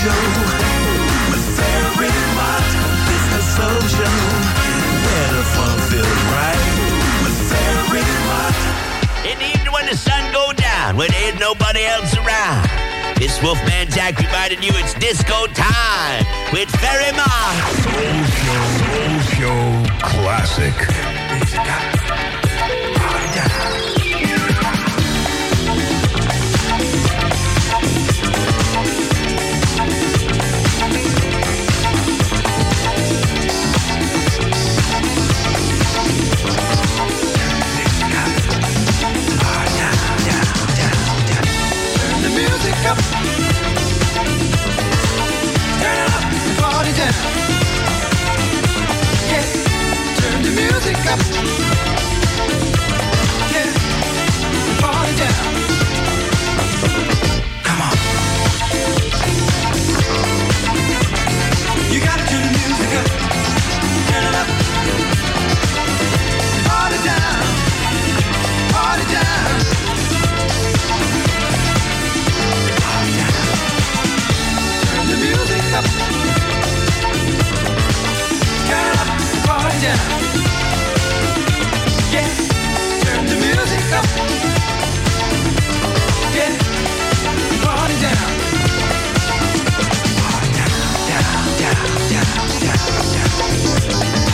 show with Ferry Mott. Business social, where the fun feels right with Ferry Mott. In the evening when the sun go down, when there ain't nobody else around. This Wolfman Jack reminding you it's disco time with Ferry Mott. Soul Show, Soul Show Classic. i'm Captain. Down,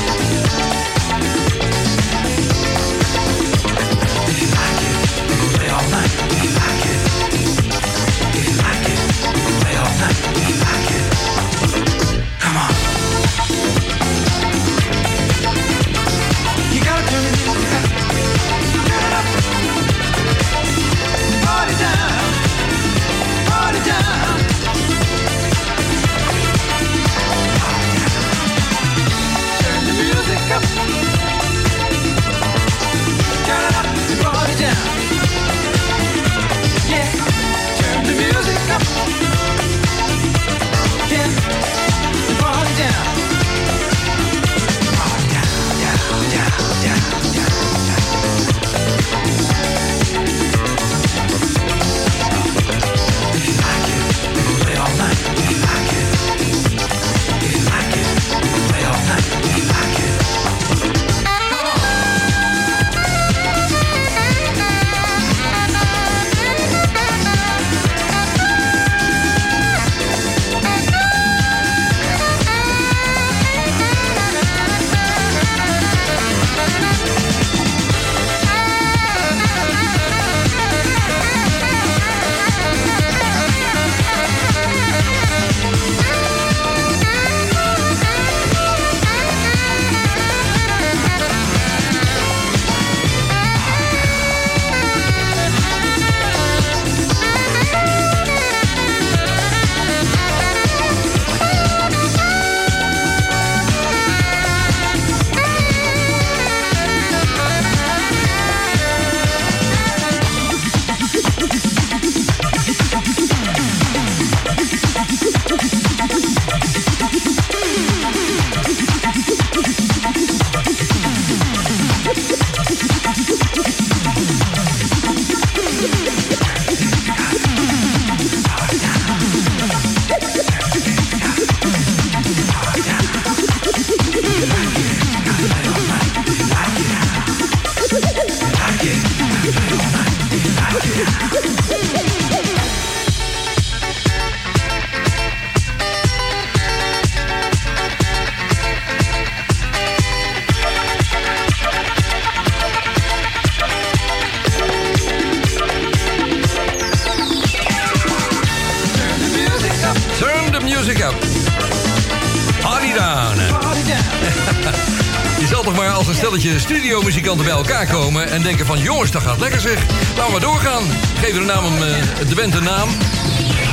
studiomuzikanten bij elkaar komen... en denken van, jongens, dat gaat lekker zeg. Laten we doorgaan. Geef de naam een, eh, de band een naam.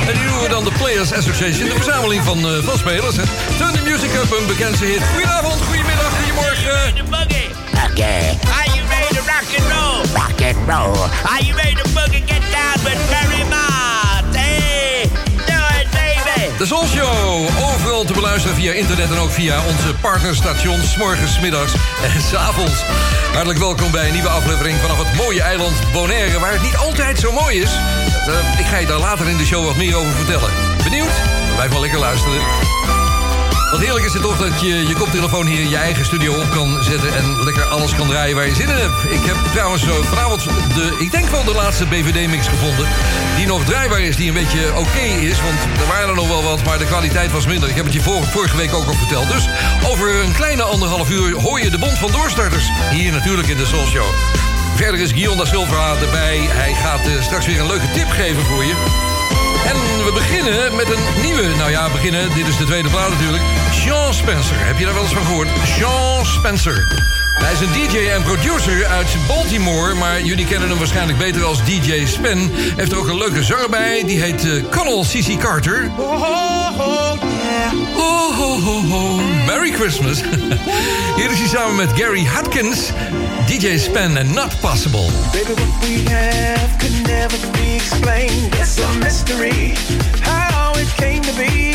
En die noemen we dan de Players Association. De verzameling van, eh, van spelers. Hè. Turn the music up, een bekendste hit. Goedenavond, goedemiddag, goedemorgen. Okay. Are you ready to rock and roll? Rock and roll. Are you ready to boogie? Get down with. De Soul Show. Overal te beluisteren via internet en ook via onze partnerstations. Morgens, middags en s avonds. Hartelijk welkom bij een nieuwe aflevering vanaf het mooie eiland Bonaire... waar het niet altijd zo mooi is. Uh, ik ga je daar later in de show wat meer over vertellen. Benieuwd? Blijf wel lekker luisteren. Wat heerlijk is het toch dat je je koptelefoon hier in je eigen studio op kan zetten... en lekker alles kan draaien waar je zin in hebt. Ik heb trouwens uh, vanavond de, ik denk wel de laatste BVD-mix gevonden... die nog draaibaar is, die een beetje oké is. Want er waren er nog wel wat, maar de kwaliteit was minder. Ik heb het je vor, vorige week ook al verteld. Dus over een kleine anderhalf uur hoor je de Bond van Doorstarters. Hier natuurlijk in de Soul Show. Verder is Guillaume da Silva erbij. Hij gaat uh, straks weer een leuke tip geven voor je. We beginnen met een nieuwe. Nou ja, beginnen. Dit is de tweede plaat natuurlijk. Sean Spencer. Heb je daar wel eens van gehoord? Sean Spencer. Hij is een DJ en producer uit Baltimore, maar jullie kennen hem waarschijnlijk beter als DJ Spen. Heeft er ook een leuke zanger bij, die heet uh, Connell C.C. Carter. Oh, oh, oh, yeah. oh, oh, oh, oh. Merry Christmas. Hier is hij samen met Gary Hudkins, DJ Spen and Not Possible. Baby, what we have could never be explained. It's a mystery how it came to be.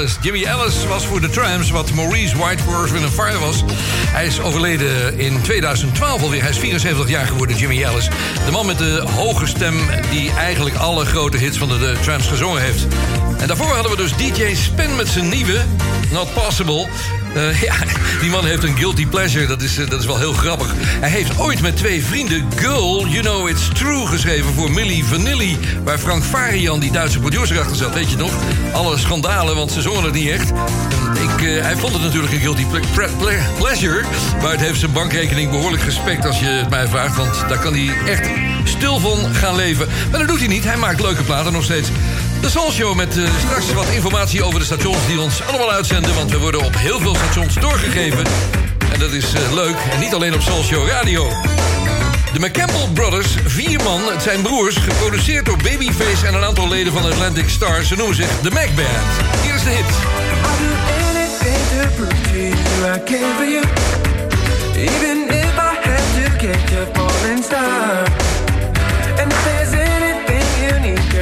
Jimmy Ellis was voor de Tramps wat Maurice Whiteworth in een was. Hij is overleden in 2012 alweer. Hij is 74 jaar geworden, Jimmy Ellis. De man met de hoge stem die eigenlijk alle grote hits van de, de Tramps gezongen heeft. En daarvoor hadden we dus DJ Spin met zijn nieuwe Not Possible. Eh, ja, die man heeft een guilty pleasure. Dat is, eh, dat is wel heel grappig. Hij heeft ooit met twee vrienden Girl, You Know It's True geschreven voor Milli Vanilli. Waar Frank Farian, die Duitse producer, achter zat. Weet je nog? Alle schandalen, want ze zongen het niet echt. Ik, eh, hij vond het natuurlijk een guilty pleasure. Maar het heeft zijn bankrekening behoorlijk gespekt als je het mij vraagt. Want daar kan hij echt stil van gaan leven. Maar dat doet hij niet. Hij maakt leuke platen nog steeds. De Soul Show met eh, straks wat informatie over de stations die ons allemaal uitzenden. Want we worden op heel veel stations doorgegeven. En dat is eh, leuk. En niet alleen op Soul Show Radio. De McCampbell Brothers, vier man, het zijn broers... geproduceerd door Babyface en een aantal leden van Atlantic Stars. Ze noemen zich de Mac Band. Hier is de hit. Even if I had to catch a falling star.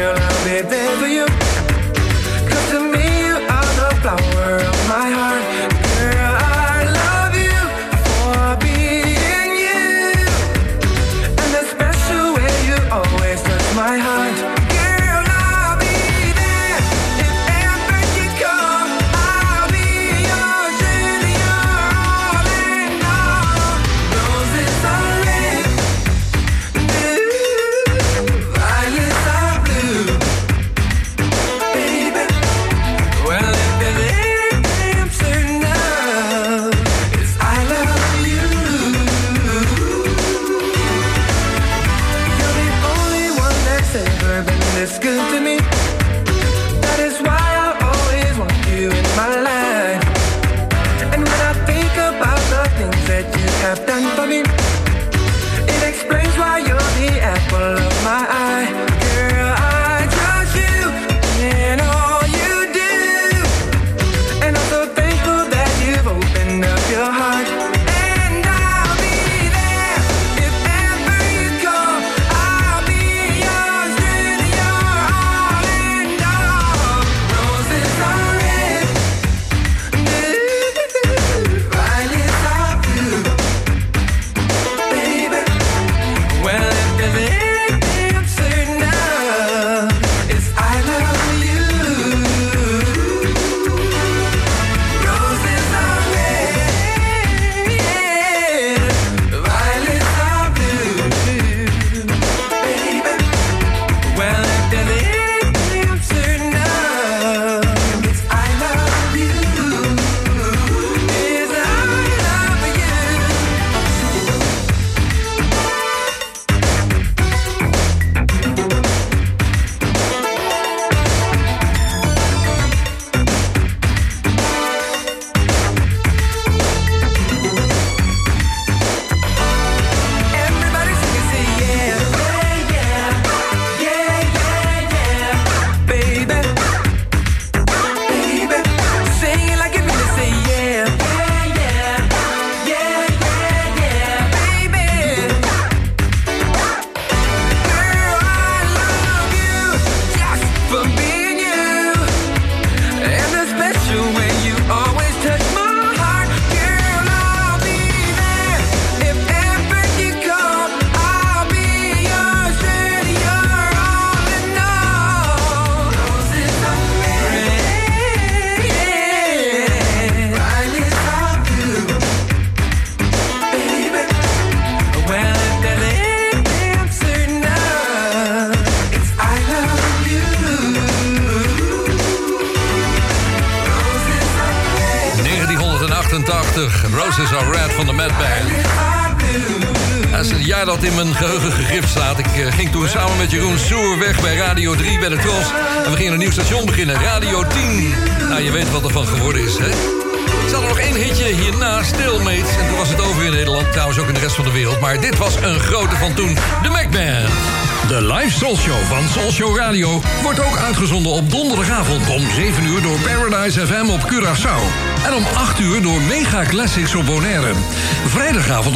Girl, I'll be there for you. to me, you are the flower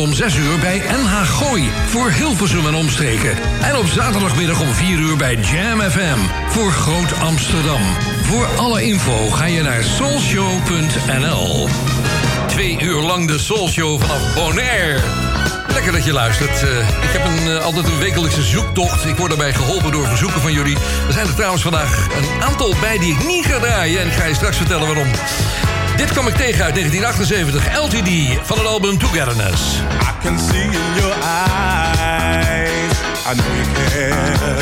om 6 uur bij NH Gooi voor Hilversum en omstreken. En op zaterdagmiddag om 4 uur bij Jam FM voor Groot Amsterdam. Voor alle info ga je naar soulshow.nl. Twee uur lang de Soul Show vanaf Bonaire. Lekker dat je luistert. Eh, ik heb een, eh, altijd een wekelijkse zoektocht. Ik word daarbij geholpen door verzoeken van jullie. Er zijn er trouwens vandaag een aantal bij die ik niet ga draaien. En ik ga je straks vertellen waarom. Dit kwam ik tegen uit 1978. LTD van het album Togetherness. I can see in your eyes. I know you care.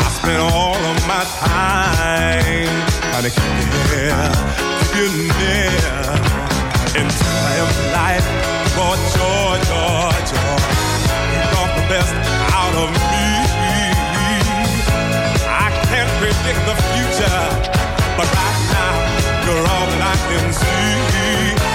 I spend all of my time trying to keep you here, keep you near. In time life, for joy, joy, joy. You brought the best out of me. I can't predict the future, but right now you're all that I can see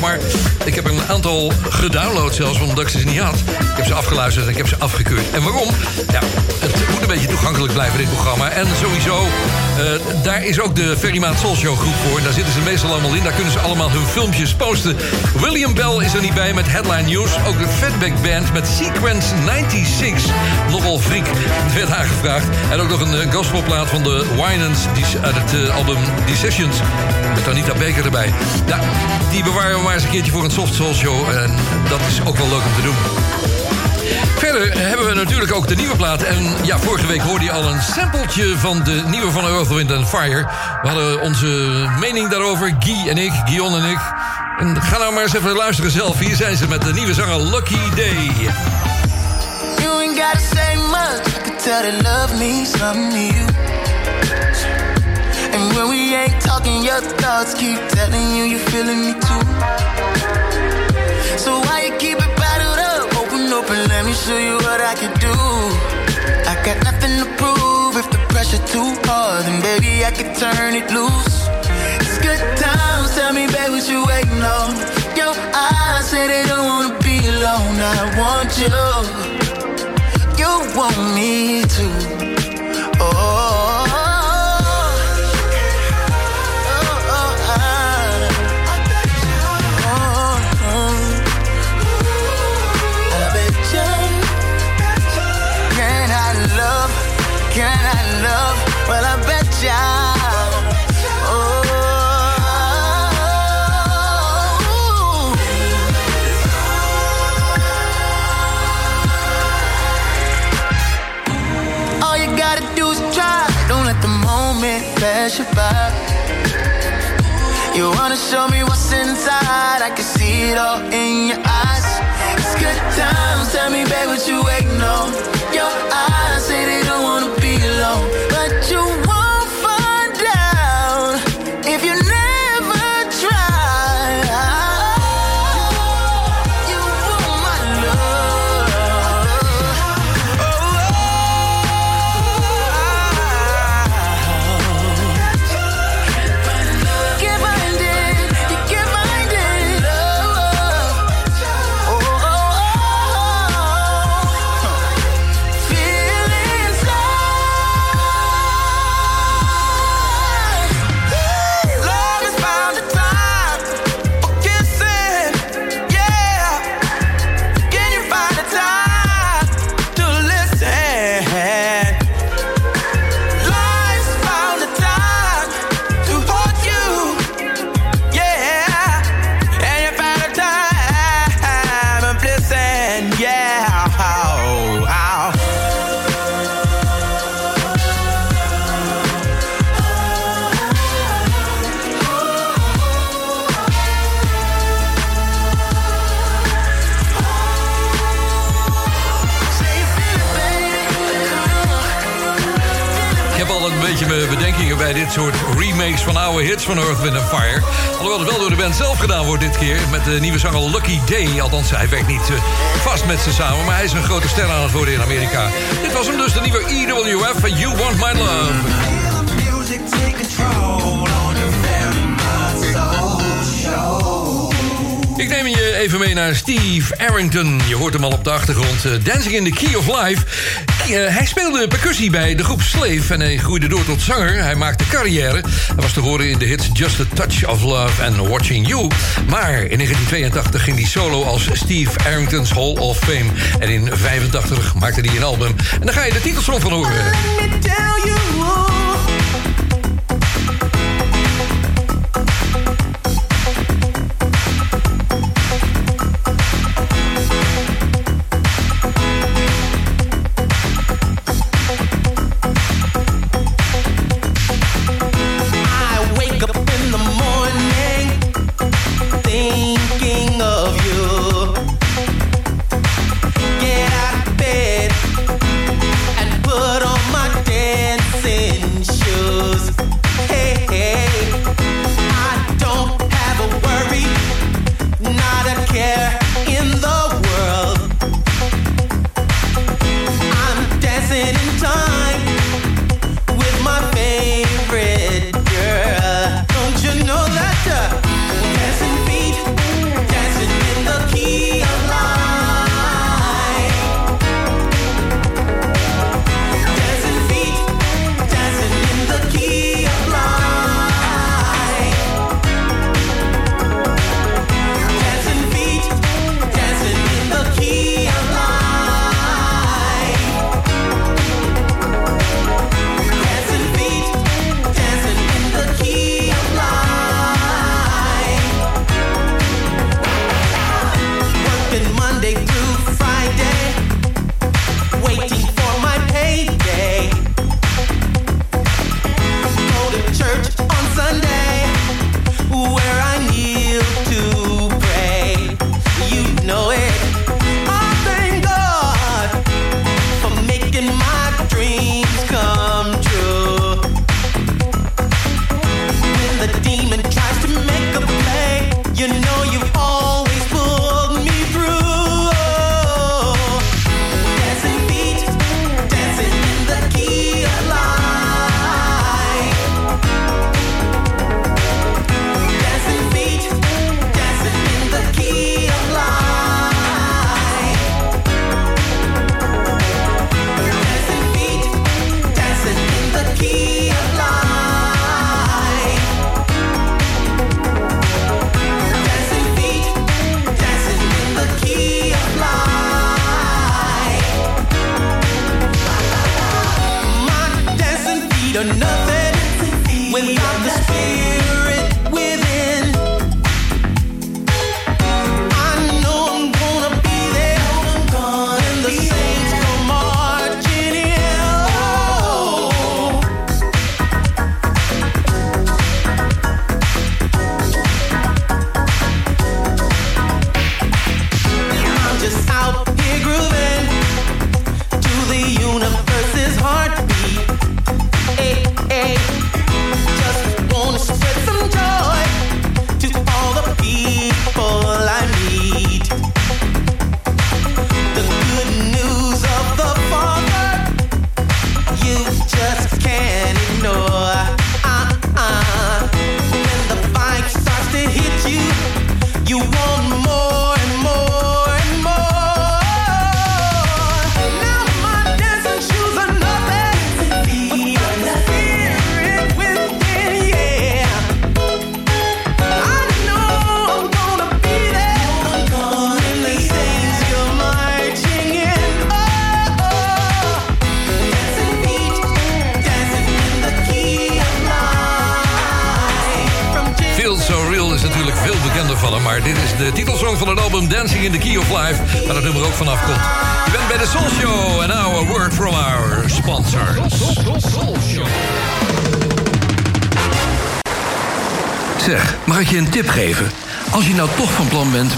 Maar ik heb een aantal gedownload zelfs, omdat ik ze niet had. Ik heb ze afgeluisterd en ik heb ze afgekeurd. En waarom? Ja, het moet een beetje toegankelijk blijven, dit programma. En sowieso, eh, daar is ook de Ferrymaat Soul Show groep voor. Daar zitten ze meestal allemaal in. Daar kunnen ze allemaal hun filmpjes posten. William Bell is er niet bij met Headline News. Ook de Fatback Band met Sequence 96. Nogal freak. Werd aangevraagd. En ook nog een eh, gospelplaat van de Winans uit het eh, album Decisions. Met Anita Baker erbij. Ja, die bewaren we maar eens een keertje voor een soft soul show. En dat is ook wel leuk om te doen. Verder hebben we natuurlijk ook de nieuwe plaat. En ja, vorige week hoorde je al een sampletje van de nieuwe van Earth, Wind and Fire. We hadden onze mening daarover, Guy en ik, Guion en ik. En ga nou maar eens even luisteren zelf. Hier zijn ze met de nieuwe zanger Lucky Day. You ain't gotta say much. I can tell that love means something to you. And when we ain't talking, your thoughts keep telling you you're feeling me too. So why you keep it? Open let me show you what I can do. I got nothing to prove if the pressure too hard, then baby I could turn it loose. It's good times, tell me, baby, what you waiting on? Your eyes say they don't wanna be alone. I want you, you want me to. Oh, You wanna show me what's inside? I can see it all in your eyes. It's good times. Tell me, babe, what you waiting on? Hits van Earth, Wind Fire. Alhoewel het wel door de band zelf gedaan wordt dit keer. Met de nieuwe zanger Lucky Day. Althans, hij werkt niet eh, vast met ze samen. Maar hij is een grote ster aan het worden in Amerika. Dit was hem dus, de nieuwe EWF van You Want My Love. Ik neem je even mee naar Steve Arrington. Je hoort hem al op de achtergrond. eh, Dancing in the Key of Life. Eh, hij speelde percussie bij de groep Slave en hij groeide door tot zanger. Hij maakte carrière. Hij was te horen in de hits Just a Touch of Love en Watching You. Maar in 1982 ging hij solo als Steve Arrington's Hall of Fame. En in 85 maakte hij een album. En daar ga je de titelsong van horen.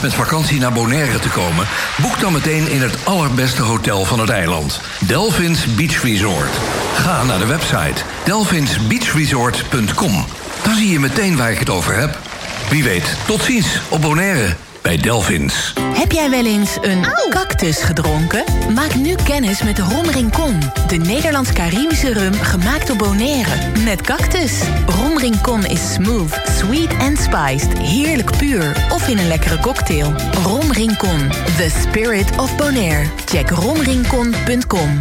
Met vakantie naar Bonaire te komen... boek dan meteen in het allerbeste hotel van het eiland. Delphins Beach Resort. Ga naar de website delphinsbeachresort.com. Dan zie je meteen waar ik het over heb. Wie weet, tot ziens op Bonaire bij. Heb jij wel eens een cactus gedronken? Maak nu kennis met Rom Rincon. De Nederlands-Caribische rum gemaakt op Bonaire. Met cactus. Rom Rincon is smooth, sweet en spiced. Heerlijk puur. Of in een lekkere cocktail. Rom Rincon. The spirit of Bonaire. Check romrincon.com.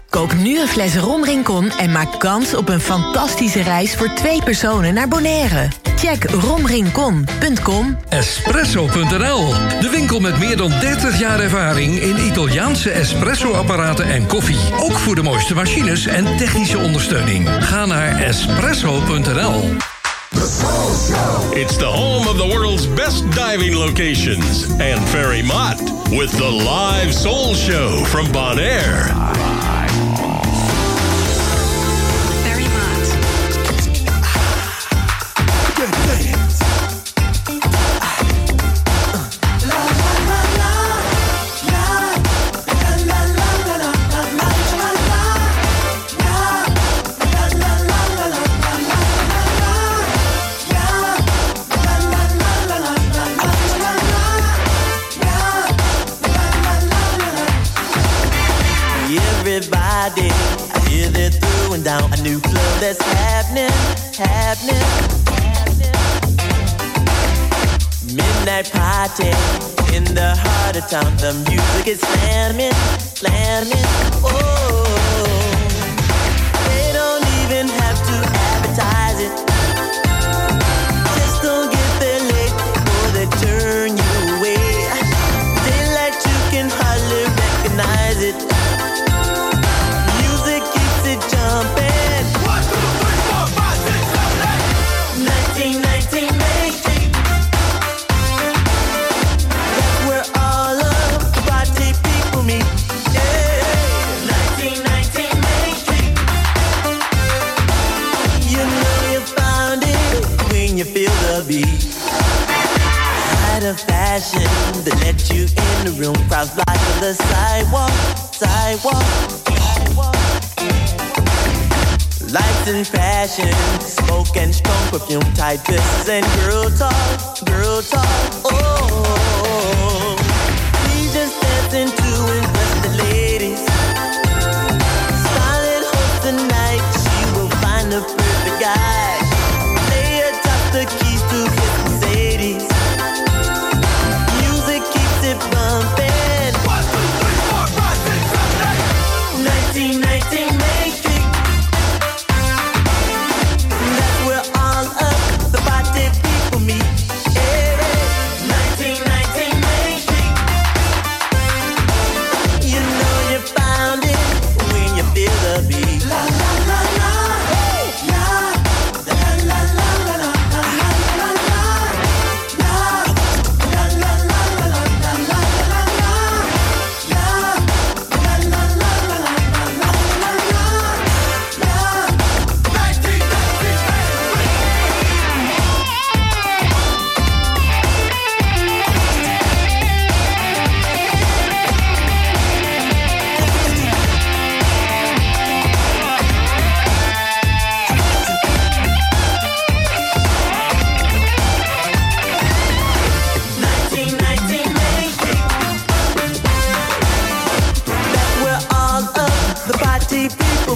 Koop nu een fles Rom Rincon en maak kans op een fantastische reis voor twee personen naar Bonaire. Check romrincon.com. Espresso.nl, de winkel met meer dan 30 jaar ervaring in Italiaanse espresso-apparaten en koffie. Ook voor de mooiste machines en technische ondersteuning. Ga naar espresso.nl. It's the home of the world's best diving locations and Ferry Mott with the live soul show from Bonaire. The town. The music is slamming, slamming. Oh, the sidewalk, sidewalk. Lights and fashion, smoke and strong perfume, tight dresses and girl talk, girl talk. Oh, we just dancing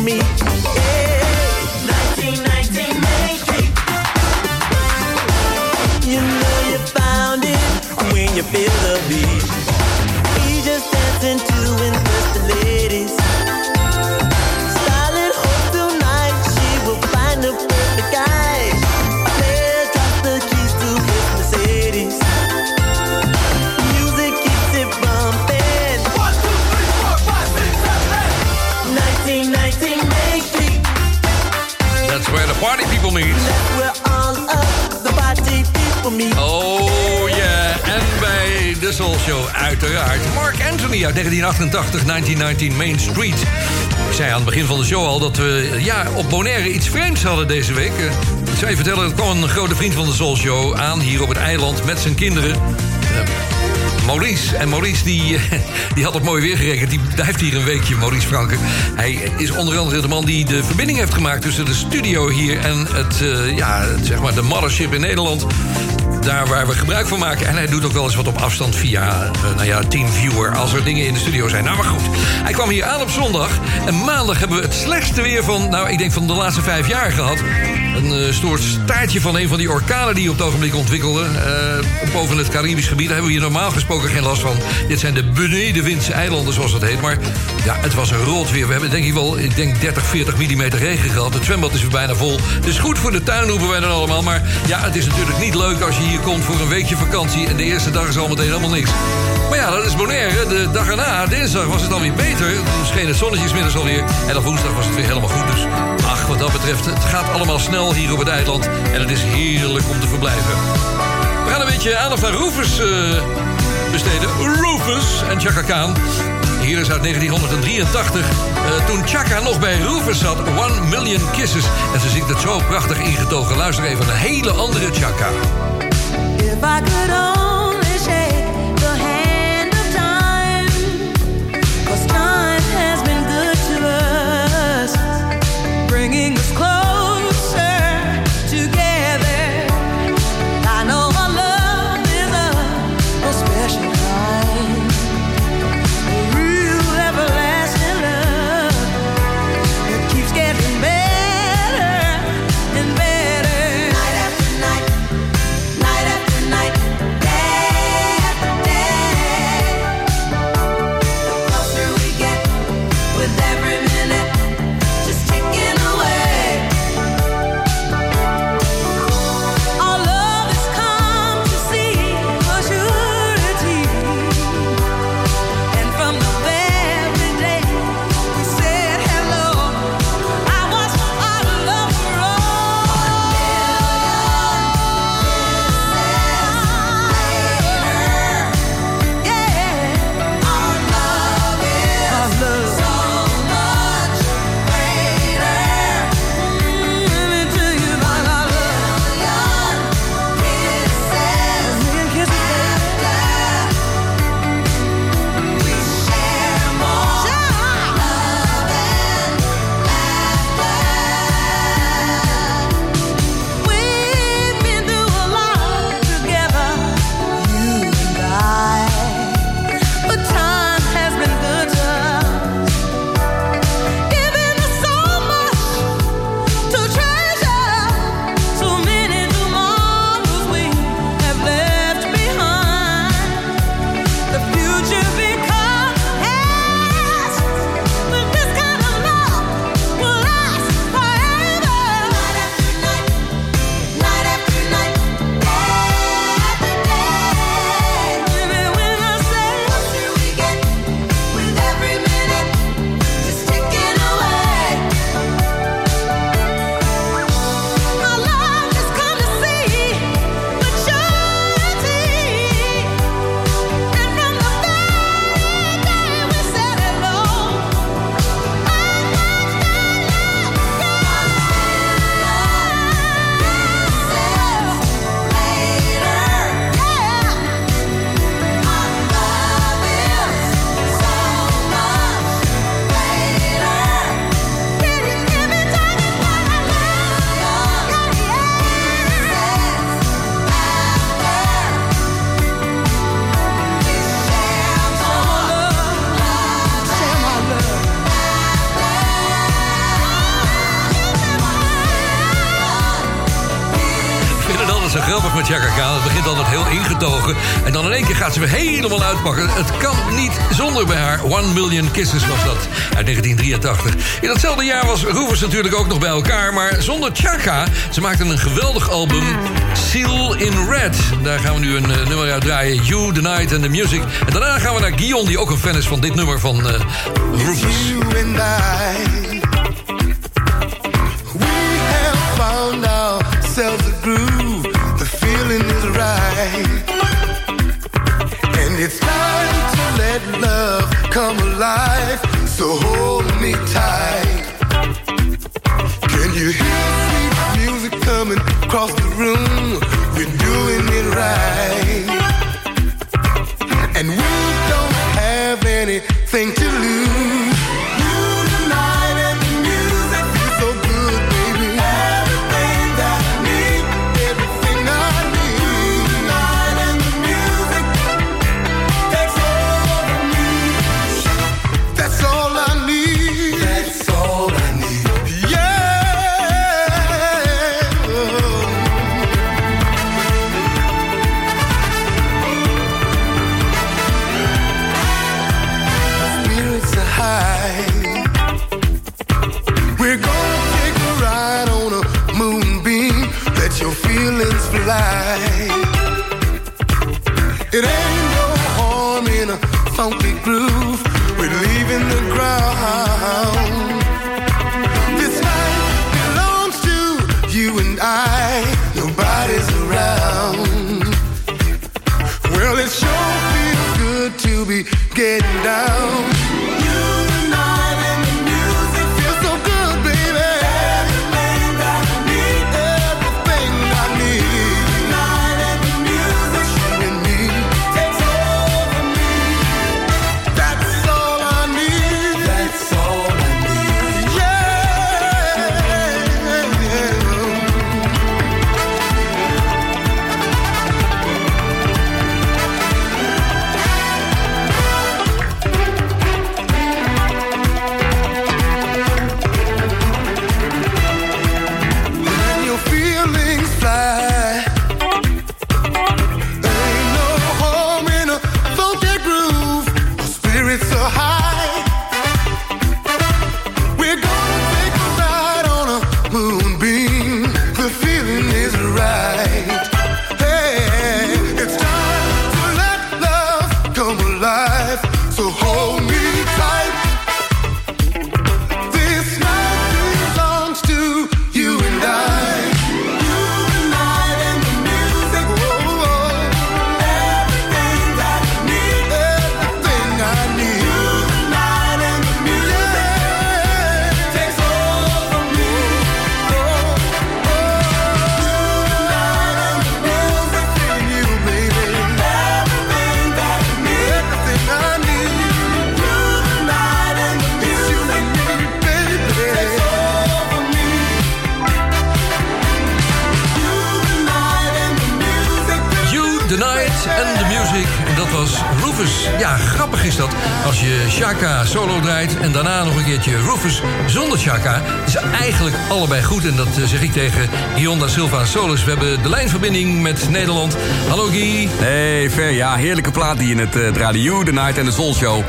me. Show uiteraard. Mark Anthony uit 1988, 1919 Main Street. Ik zei aan het begin van de show al dat we ja, op Bonaire iets vreemds hadden deze week. Ik zou je vertellen, er kwam een grote vriend van de Soul Show aan hier op het eiland met zijn kinderen. Eh, Maurice. En Maurice die, die had het mooi weer gerekend. Die blijft hier een weekje, Maurice Franke. Hij is onder andere de man die de verbinding heeft gemaakt... tussen de studio hier en het, eh, ja, zeg maar de mothership in Nederland. Daar waar we gebruik van maken. En hij doet ook wel eens wat op afstand via eh, nou ja, TeamViewer... als er dingen in de studio zijn. Nou, maar goed. Hij kwam hier aan op zondag. En maandag hebben we het slechtste weer van... nou, ik denk van de laatste vijf jaar gehad. Een eh, soort staartje van een van die orkanen die op het ogenblik ontwikkelden. eh, boven het Caribisch gebied. Daar hebben we hier normaal gesproken geen last van. Dit zijn de benedenwindse eilanden, zoals dat heet. Maar ja, het was een rot weer. We hebben denk ik wel, ik denk 30, 40 millimeter regen gehad. Het zwembad is weer bijna vol. Dus goed voor de tuin roepen wij dan allemaal. Maar ja, het is natuurlijk niet leuk als je hier komt voor een weekje vakantie. En de eerste dag is al meteen helemaal niks. Maar ja, dat is Bonaire. De dag erna, dinsdag, was het alweer beter. Toen scheen het zonnetje inmiddels alweer. En op woensdag was het weer helemaal goed. Dus ach, wat dat betreft, het gaat allemaal snel hier op het eiland. En het is heerlijk om te verblijven. We gaan een beetje aandacht aan Rufus eh, besteden. Rufus en Chaka Khan. Hier is uit 1983. eh, toen Chaka nog bij Rufus zat. One Million Kisses. En ze zingt het zo prachtig ingetogen. Luister even naar een hele andere Chaka. Het kan niet zonder bij haar. One Million Kisses was dat. Uit 1983. In datzelfde jaar was Rufus natuurlijk ook nog bij elkaar. Maar zonder Chaka. Ze maakten een geweldig album. Seal in Red. Daar gaan we nu een eh, nummer uit draaien. You, The Night and The Music. En daarna gaan we naar Guillaume, die ook een fan is van dit nummer van eh Rufus. It's time to let love come alive. So hold me tight. Can you hear sweet music coming across the room? We're doing it right, allebei goed. En dat eh, zeg ik tegen Gionda Silva Solus. We hebben de lijnverbinding met Nederland. Hallo Guy. Hey Ver, ja, heerlijke plaat die in het uh, draaide You, The Night and the Soul Show.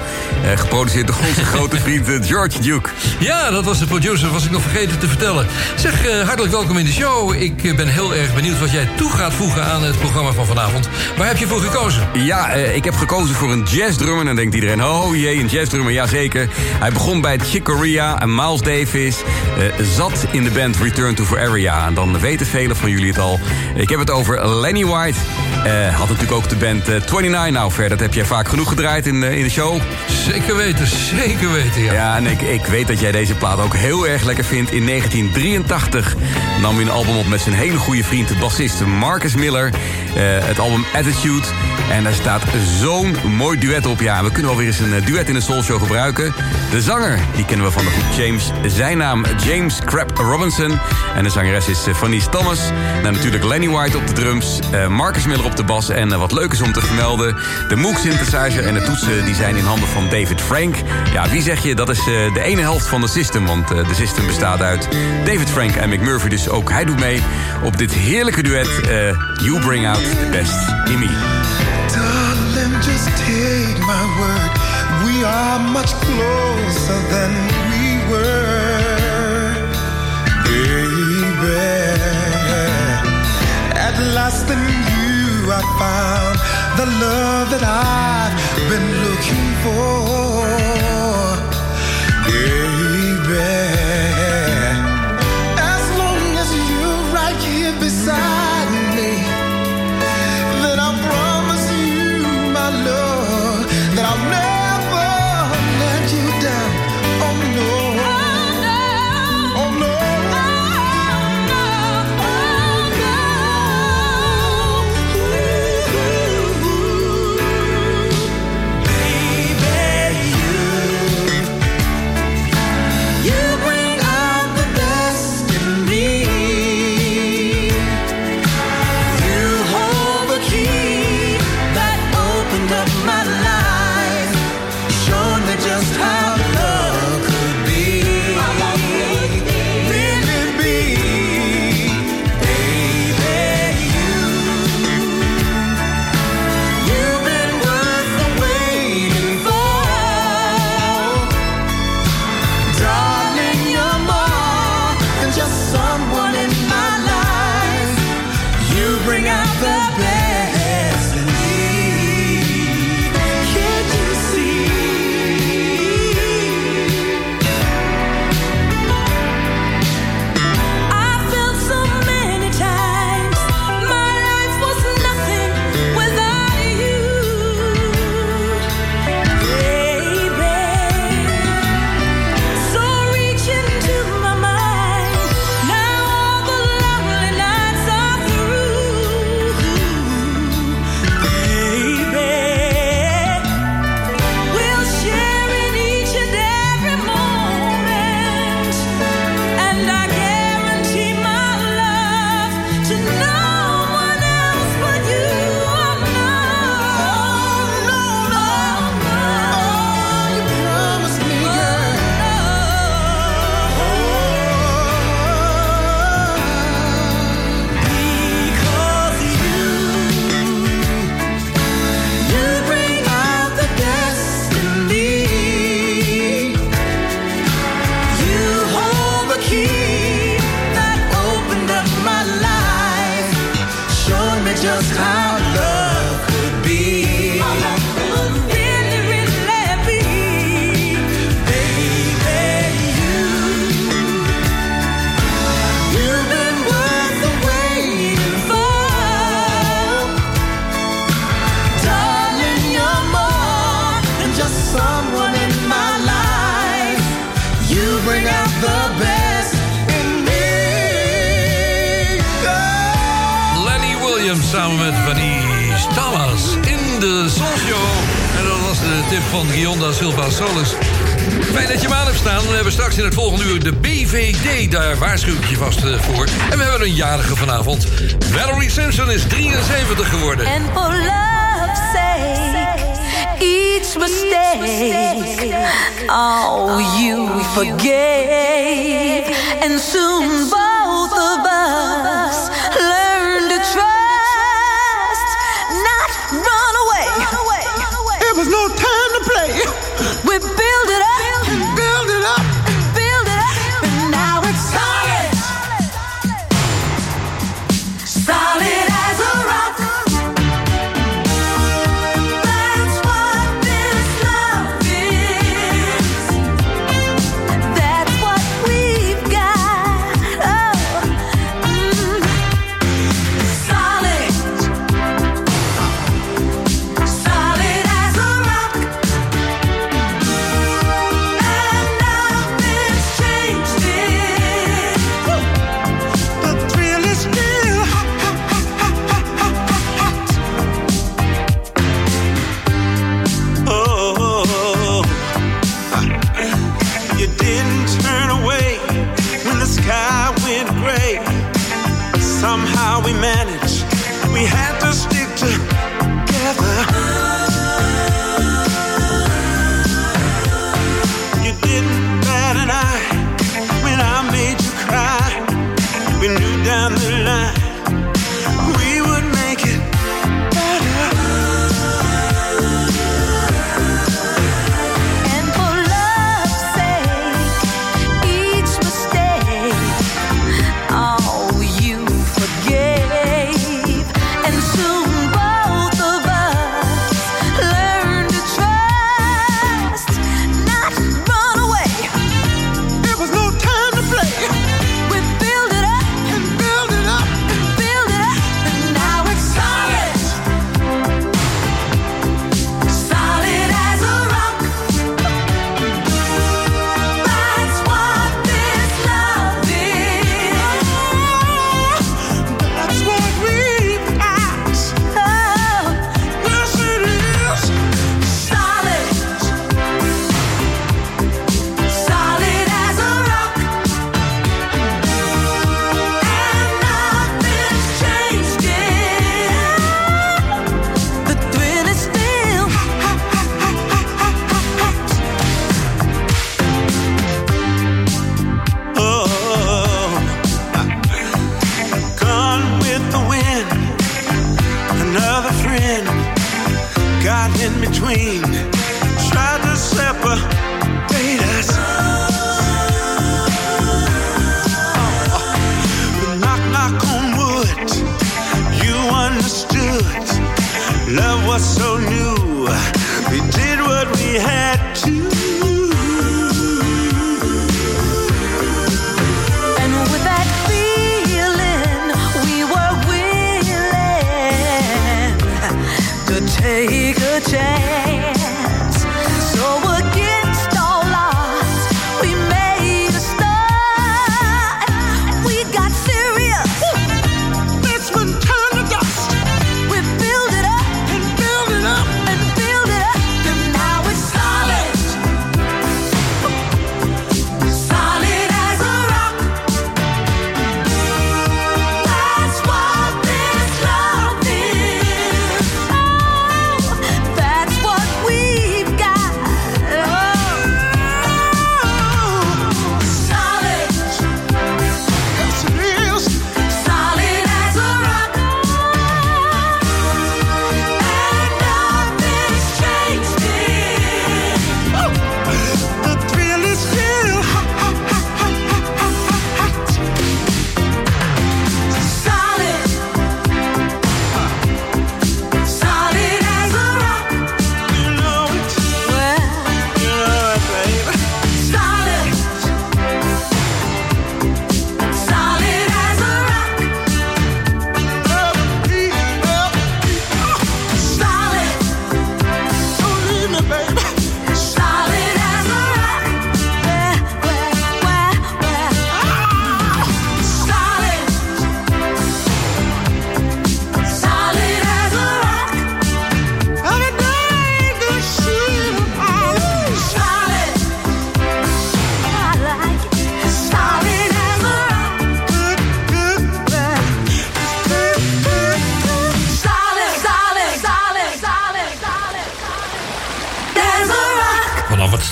Eh, geproduceerd door onze grote vriend eh, George Duke. Ja, dat was de producer, was ik nog vergeten te vertellen. Zeg, eh, hartelijk welkom in de show. Ik ben heel erg benieuwd wat jij toe gaat voegen aan het programma van vanavond. Waar heb je voor gekozen? Ja, ik heb gekozen voor een jazzdrummer. Dan denkt iedereen, oh jee, een jazzdrummer. Jazeker. Hij begon bij Chick Corea en Miles Davis. zat in de band Return to Forever. Ja, en dan weten velen van jullie het al. Ik heb het over Lenny White. Eh, had natuurlijk ook de band eh, 29. Nou, Ver, dat heb jij vaak genoeg gedraaid in, eh, in de show. Zeker weten, zeker weten, ja. Ja, en ik, ik weet dat jij deze plaat ook heel erg lekker vindt. In 1983 nam hij een album op met zijn hele goede vriend, de bassist Marcus Miller. Eh, het album Attitude. En daar staat zo'n mooi duet op. Ja, we kunnen alweer eens een eh, duet in de soulshow gebruiken. De zanger, die kennen we van de groep James. Zijn naam James Crabb Robinson. En de zangeres is eh, Fanny Thomas. Dan natuurlijk Lenny White op de drums. Eh, Marcus Miller op de bas. En wat leuk is om te vermelden... de Moog synthesizer en de toetsen die zijn in handen van David Frank. Ja, wie zeg je, dat is de ene helft van de system. Want de system bestaat uit David Frank en McMurphy. Dus ook hij doet mee op dit heerlijke duet... You Bring Out The Best In Me. word. We are much closer than we were, baby. At last in you I found the love that I've been looking for. somehow we managed. We had to stick together.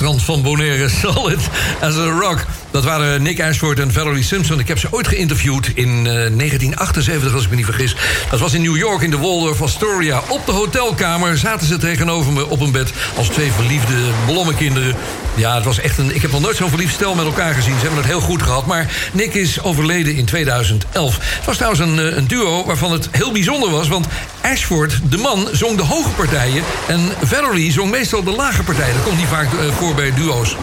Strand van Bonaire. Solid as a rock. Dat waren Nick Ashford en Valerie Simpson. Ik heb ze ooit geïnterviewd in eh, 1978, als ik me niet vergis. Dat was in New York, in de Waldorf Astoria. Op de hotelkamer zaten ze tegenover me op een bed... als twee verliefde blommekinderen. Ja, het was echt een... Ik heb nog nooit zo'n verliefd stel met elkaar gezien. Ze hebben het heel goed gehad. Maar Nick is overleden in 2011. Het was trouwens een, eh, een duo waarvan het heel bijzonder was... want Ashford, de man, zong de hoge partijen... en Valerie zong meestal de lage partijen. Dat komt niet vaak eh, voor bij duo's.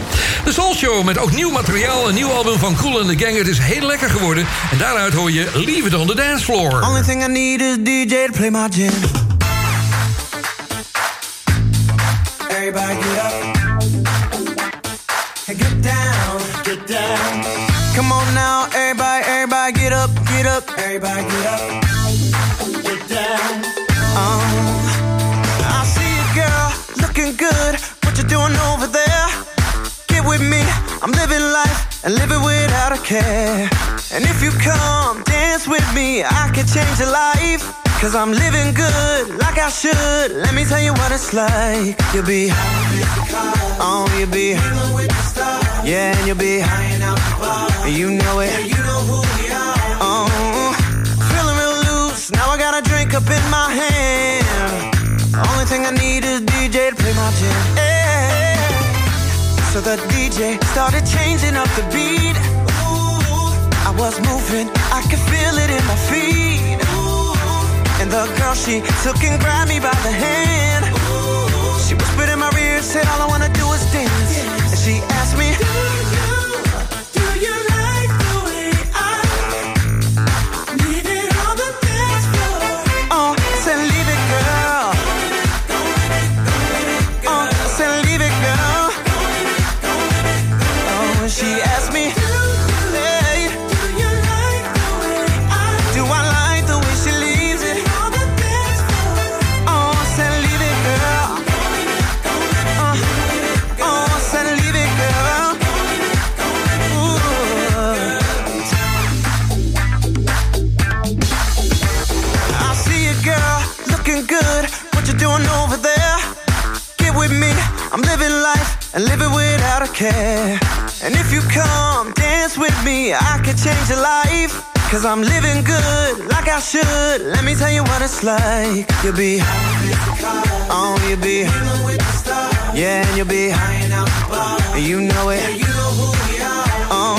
De Soul Show met ook nieuw materiaal. Een nieuw album van Cool and the Gang. Het is heel lekker geworden. En daaruit hoor je Leave It on the Dance Floor. Only thing I need is DJ to play my jam. Everybody get up. Get down, get down. Come on now, everybody, everybody get up, get up. Everybody get up. Get down. Um, I see you, girl, looking good. What you doing over there? Get with me, I'm living life and live it without a care. And if you come dance with me, I can change your life. Cause I'm living good like I should. Let me tell you what it's like. You'll be, oh, you'll be, yeah, and you'll be, you know it. And you know who we are. Oh, feeling real loose. Now I got a drink up in my hand. Only thing I need is DJ to play my jam. So the DJ started changing up the beat. Ooh, I was moving, I could feel it in my feet. And the girl, she took and grabbed me by the hand. She whispered in my ear, said, All I wanna do is dance. And she asked me, and live it without a care. And if you come dance with me, I can change your life. Cause I'm living good like I should. Let me tell you what it's like. You'll be, oh, you'll be, yeah, and you'll be, high. and you know it. Oh.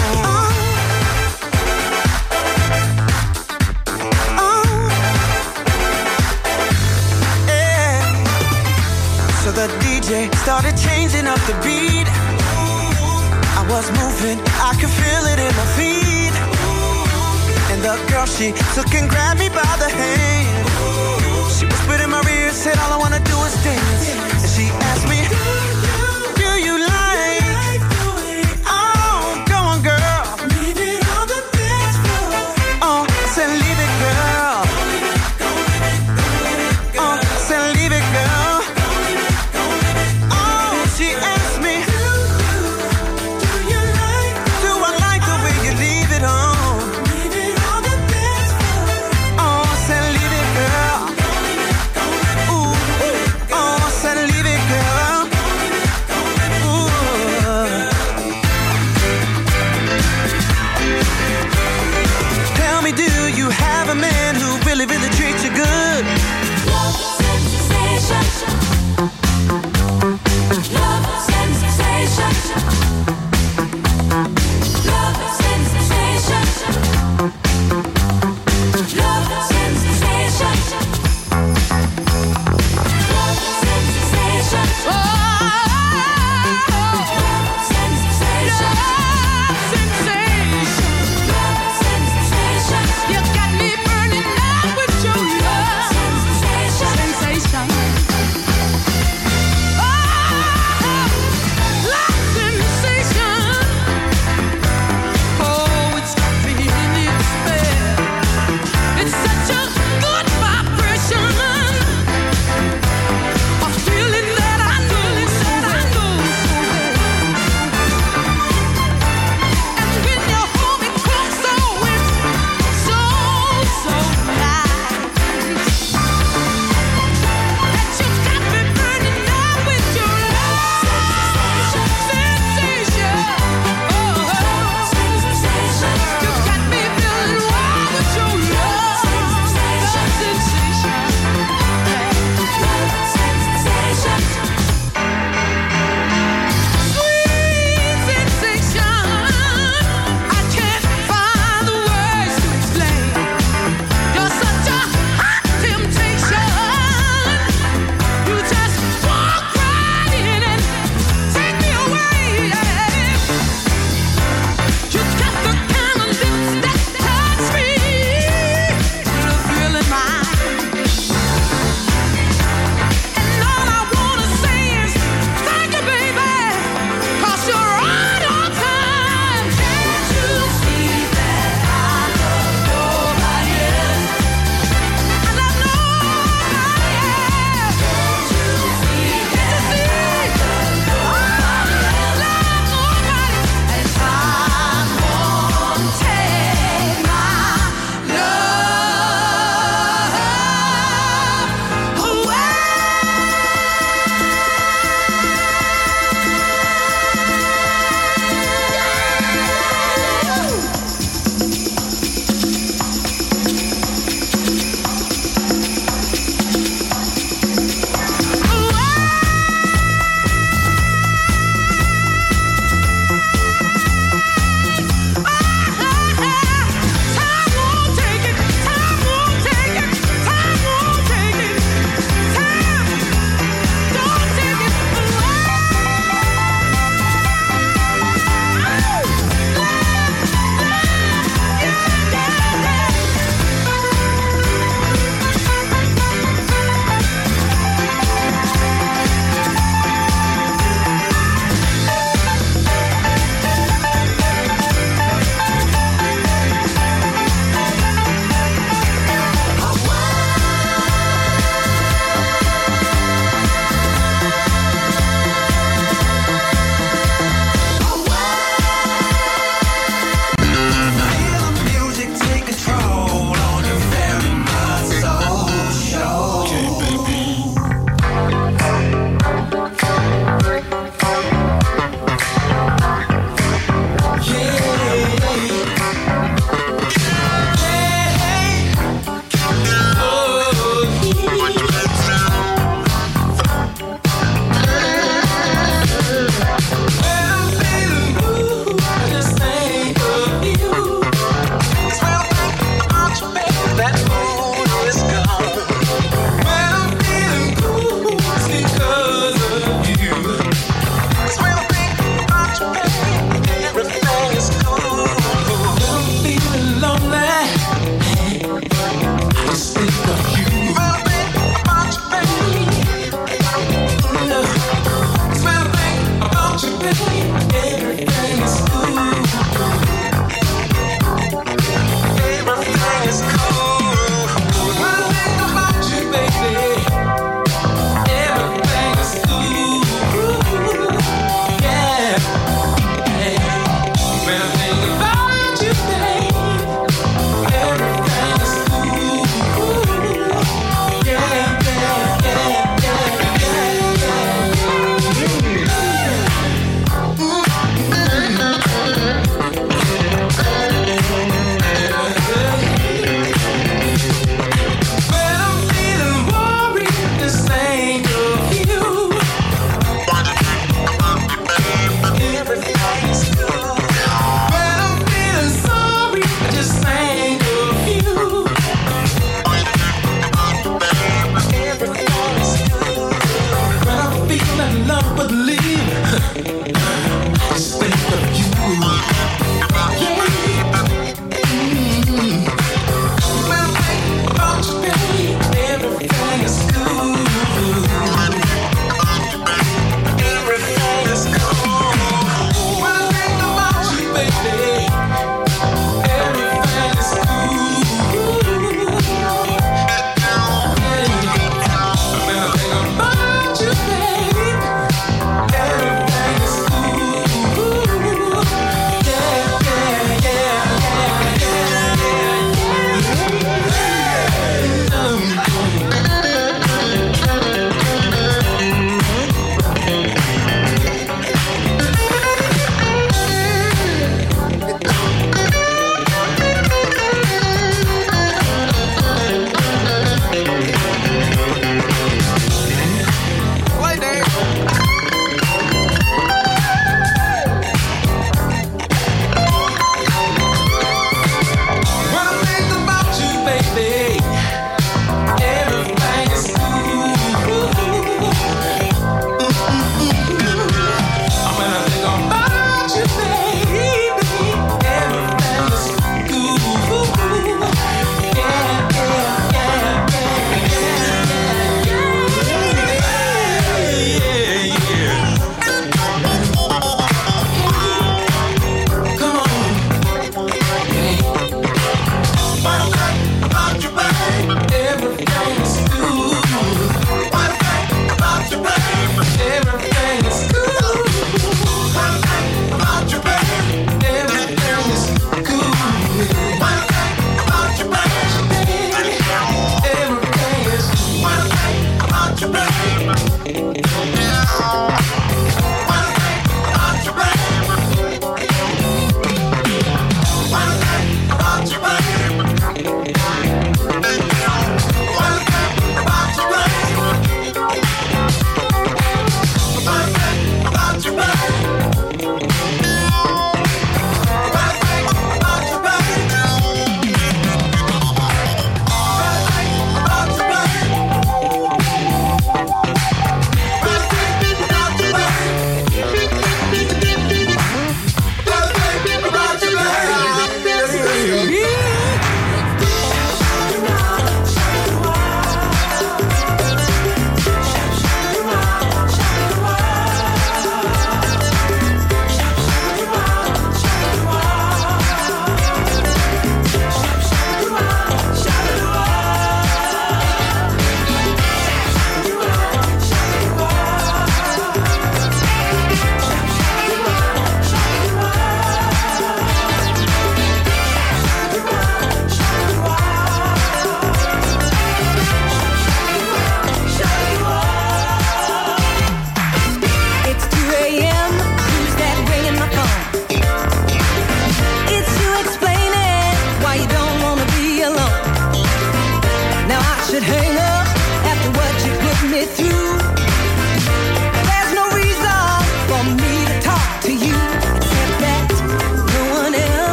oh. Yeah. So the DJ started changing up the beat. I was moving, I could feel it in my feet. And the girl, she took and grabbed me by the hand. She whispered in my ear, said, All I wanna do is dance.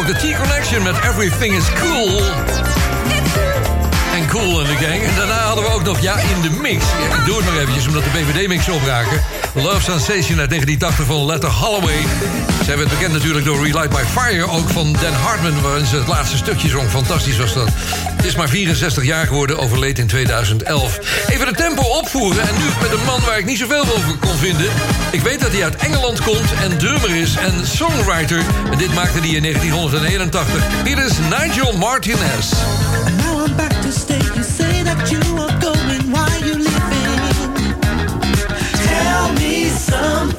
ook de T-Connection met Everything is Cool. Cool in de gang. En daarna hadden we ook nog Ja in de Mix. Ik doe het maar eventjes, omdat de BVD-mix opraken. Love Sensation uit 1980 van Letter Holloway. Zij werd bekend natuurlijk door Relight by Fire, ook van Dan Hartman... waarin ze het laatste stukje zong. Fantastisch was dat. Het is maar 64 jaar geworden, overleed in 2011. Even de tempo opvoeren en nu met een man waar ik niet zoveel over kon vinden. Ik weet dat hij uit Engeland komt en drummer is en songwriter. En dit maakte hij in 1981. Hier is Nigel Martinez.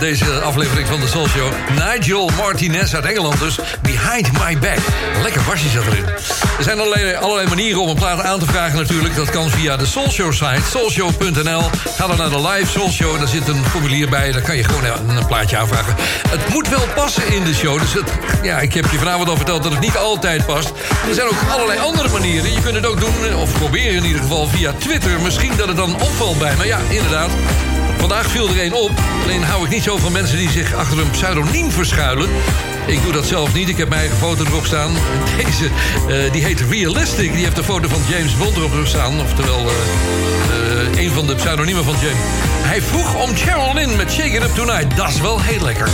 deze aflevering van de Soul Show. Nigel Martinez uit Engeland dus. Behind My Back. Lekker Basje zat erin. Er zijn allerlei, allerlei manieren om een plaat aan te vragen natuurlijk. Dat kan via de Soul Show site, soulshow.nl. Ga dan naar de live Soul Show. Daar zit een formulier bij. Daar kan je gewoon een, een plaatje aanvragen. Het moet wel passen in de show. Dus het, ja, ik heb je vanavond al verteld dat het niet altijd past. Er zijn ook allerlei andere manieren. Je kunt het ook doen, of proberen in ieder geval, via Twitter. Misschien dat het dan opvalt bij me. Ja, inderdaad. Vandaag viel er één op. Alleen hou ik niet zo van mensen die zich achter een pseudoniem verschuilen. Ik doe dat zelf niet. Ik heb mijn eigen foto erop staan. Deze, eh, die heet Realistic. Die heeft een foto van James Bond erop staan. Oftewel, eh, eh, een van de pseudoniemen van James. Hij vroeg om Cheryl met Shake It Up Tonight. Dat is wel heel lekker.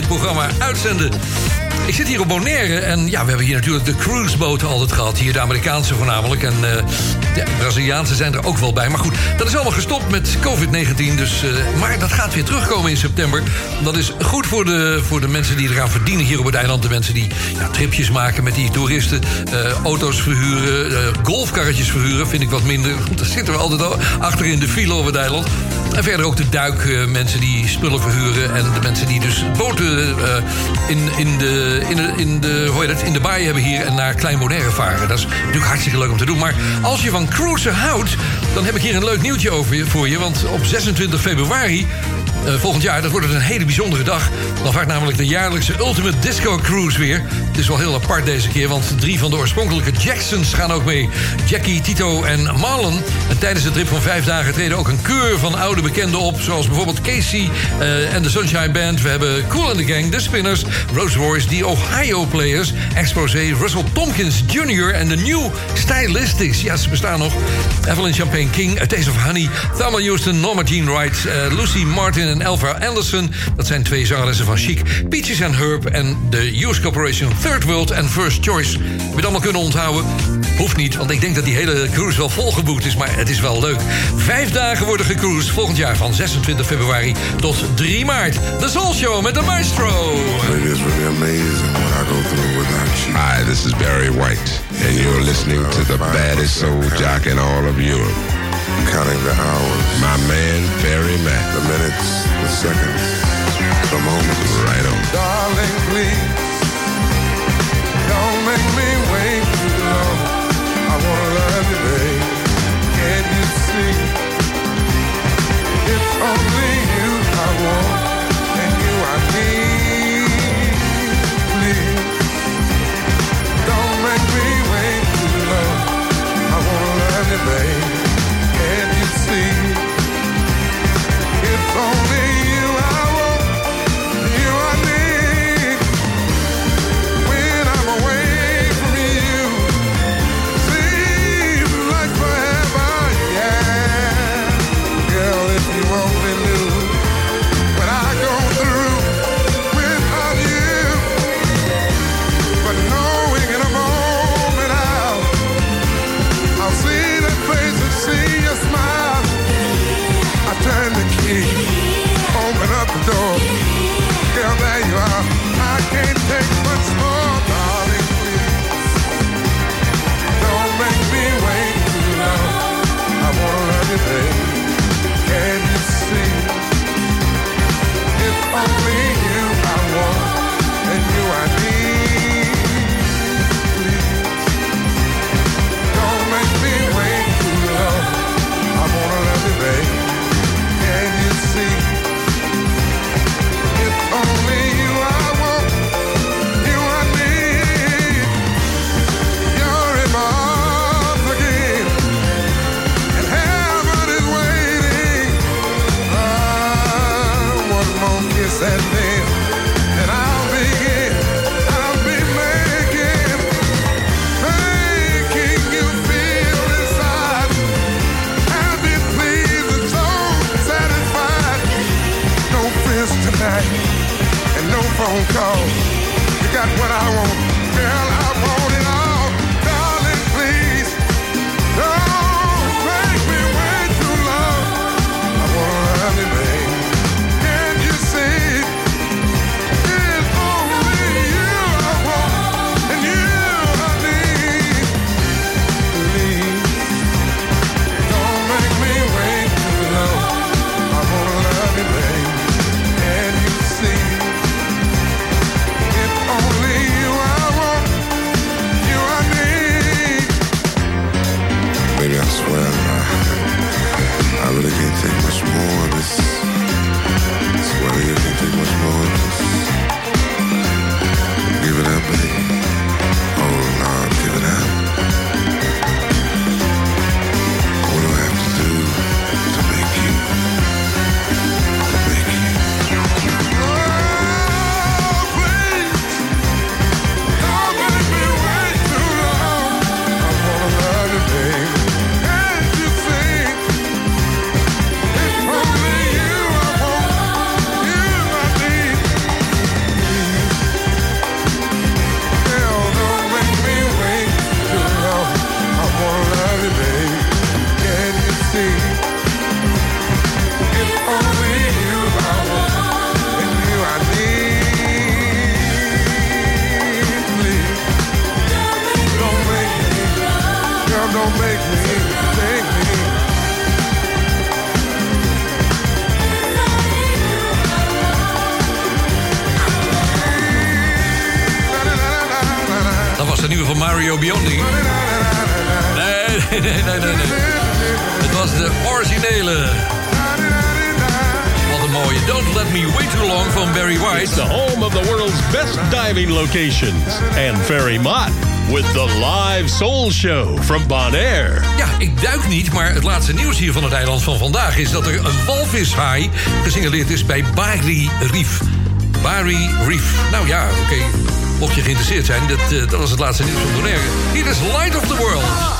Dit programma uitzenden. Ik zit hier op Bonaire en ja, we hebben hier natuurlijk de cruiseboten altijd gehad. Hier de Amerikaanse voornamelijk en de Braziliaanse zijn er ook wel bij. Maar goed, dat is allemaal gestopt met COVID-19. Dus, eh, maar dat gaat weer terugkomen in september. Dat is goed voor de, voor de mensen die eraan verdienen hier op het eiland. De mensen die ja, tripjes maken met die toeristen. eh, auto's verhuren, golfkarretjes verhuren. Vind ik wat minder. Want daar zitten we altijd al achter in de file op het eiland. En verder ook de duikmensen die spullen verhuren. En de mensen die dus boten eh, in, in, de, in, de, in, de, hoe heet het, in de baai hebben hier en naar Klein Bonaire varen. Dat is natuurlijk hartstikke leuk om te doen. Maar als je van cruisen houdt, dan heb ik hier een leuk nieuwtje over voor je. Want op 26 februari eh, volgend jaar. Dat wordt een hele bijzondere dag. Dan vaart namelijk de jaarlijkse Ultimate Disco Cruise weer. Het is wel heel apart deze keer, want drie van de oorspronkelijke Jacksons gaan ook mee. Jackie, Tito en Marlon. En tijdens de trip van vijf dagen treden ook een keur van oude bekenden op. Zoals bijvoorbeeld Casey eh, en de Sunshine Band. We hebben Cool and the Gang, The Spinners, Rose Royce, The Ohio Players, Exposé, Russell Tompkins Jr. en de New Stylistics. Ja, ze bestaan nog. Evelyn Champagne King, A Taste of Honey, Thelma Houston, Norma Jean Wright, eh, Lucy Martin en Elva Anderson. Dat zijn twee zangeressen van Chic. Peaches and Herb en de Hughes Corporation Third World en First Choice. Heb je het allemaal kunnen onthouden? Hoeft niet, want ik denk dat die hele cruise wel volgeboekt is. Maar het is wel leuk. Vijf dagen worden gecruised volgend jaar van 26 februari tot 3 maart. De Soul Show met de Maestro. It is really amazing what I go through without you. Hi, this is Barry White, and you're listening to the baddest soul jock in all of Europe. Counting the hours. My man, Barry Mack. The minutes, the seconds, the moments. Right on. Darling, please make me wait too long. I wanna love you, babe. Can't you see? It's only you I want, and you I need. Please don't make me wait too long. I wanna love you, babe. Can't you see? It's only show from Bonaire. Ja, ik duik niet, maar het laatste nieuws hier van het eiland van vandaag is dat er een walvishaai gesignaleerd is bij Bari Reef. Bari Reef. Nou ja, oké. Mocht je geïnteresseerd zijn, dat, uh, dat was het laatste nieuws van Bonaire. Hier is Light of the World.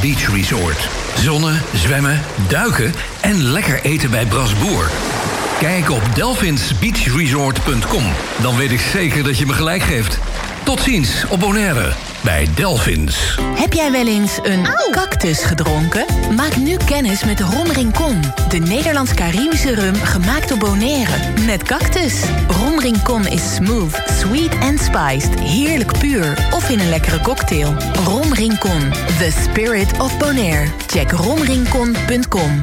Beach Resort. Zonnen, zwemmen, duiken en lekker eten bij Brasboer. Kijk op delfinsbeachresort.com. Dan weet ik zeker dat je me gelijk geeft. Tot ziens op Bonaire bij Delphins. Heb jij wel eens een cactus gedronken? Maak nu kennis met Romrincon. De Nederlands-Caribische rum gemaakt door Bonaire. Met cactus. Romrincon is smooth, sweet en spiced. Heerlijk puur of in een lekkere cocktail. Romrincon. The spirit of Bonaire. Check romrincon.com.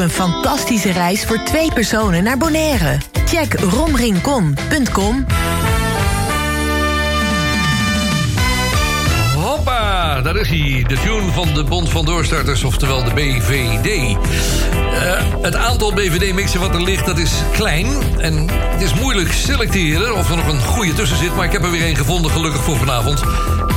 een fantastische reis voor twee personen naar Bonaire. Check romrincon.com. Daar is hij. De tune van de Bond van Doorstarters, oftewel de BVD. Eh, het aantal BVD-mixen wat er ligt, dat is klein. En het is moeilijk selecteren of er nog een goede tussen zit. Maar ik heb er weer een gevonden, gelukkig voor vanavond.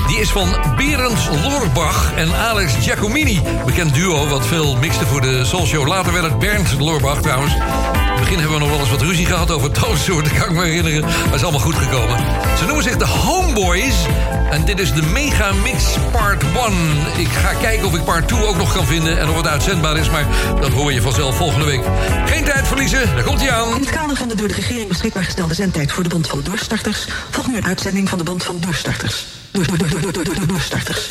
Die is van Berends Lorbach en Alex Giacomini. Bekend duo wat veel mixte voor de Soul Show. Later werd het Bernd Lorbach trouwens. In het begin hebben we nog wel eens wat ruzie gehad over toonsoorten, kan ik me herinneren. Maar het is allemaal goed gekomen. Ze noemen zich de Homeboys. En dit is de Mega Mix Part 1. Ik ga kijken of ik Part 2 ook nog kan vinden en of het uitzendbaar is. Maar dat hoor je vanzelf volgende week. Geen tijd verliezen, daar komt hij aan. In het kader van de door de regering beschikbaar gestelde zendtijd voor de Bond van Doorstarters... volgt nu een uitzending van de Bond van Doorstarters. Door, door, door, door, door, door, door, doorstarters.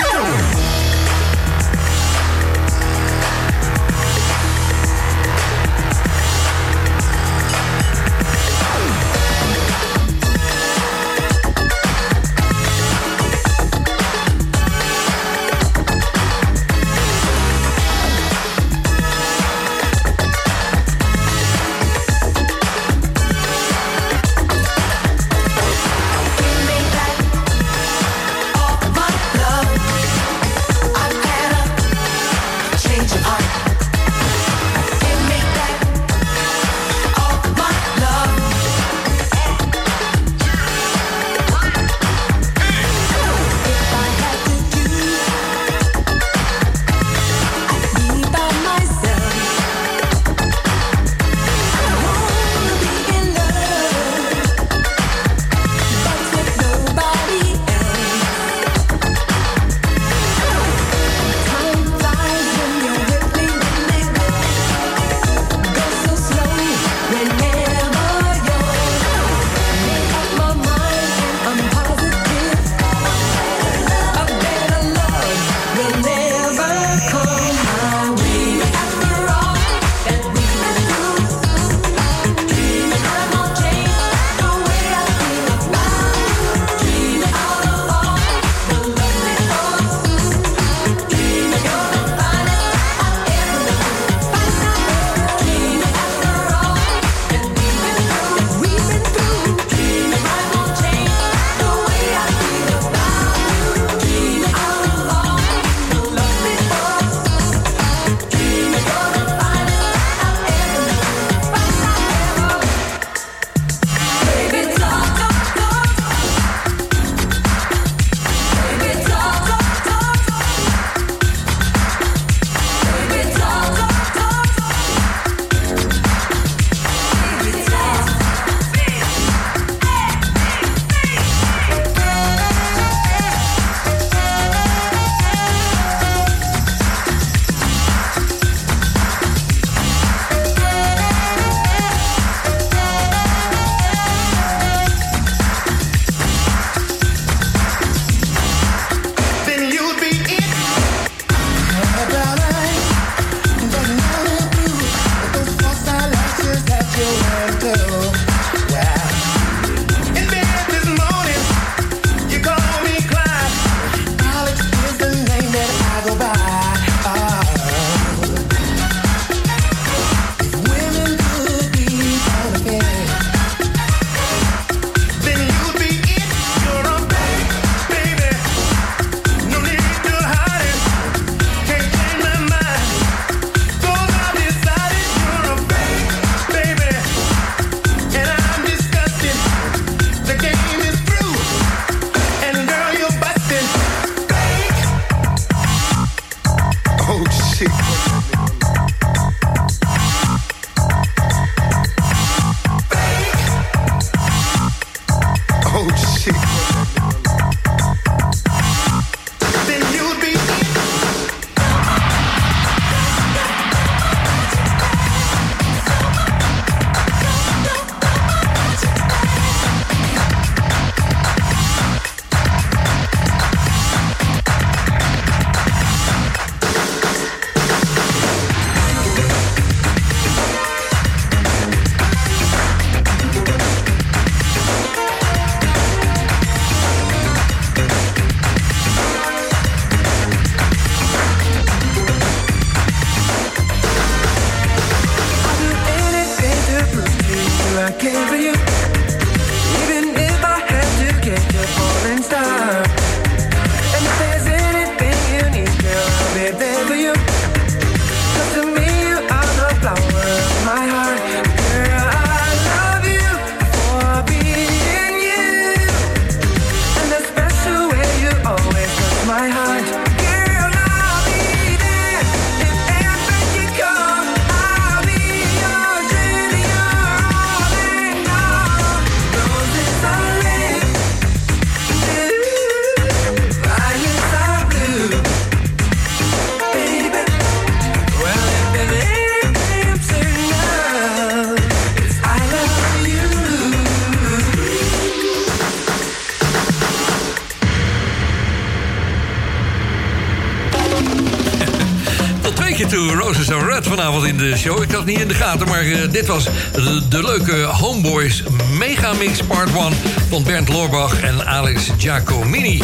Show. Ik had niet in de gaten, maar eh, dit was de, de leuke Homeboys Megamix Part 1... van Bernd Loorbach en Alex Giacomini.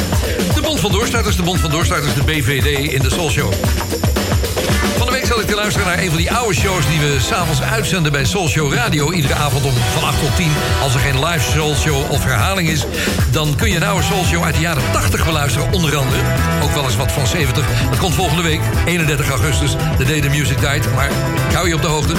De Bond van Doorstarters, de Bond van Doorstarters, de BVD in de Soul Show. Luisteren naar een van die oude shows... die we s'avonds uitzenden bij Soul Show Radio. Iedere avond om van 8 tot 10. Als er geen live Soul Show of herhaling is... dan kun je een oude Soul Show uit de jaren 80 beluisteren, onder andere. Ook wel eens wat van 70. Dat komt volgende week, 31 augustus. De Day Music Died, maar hou je op de hoogte.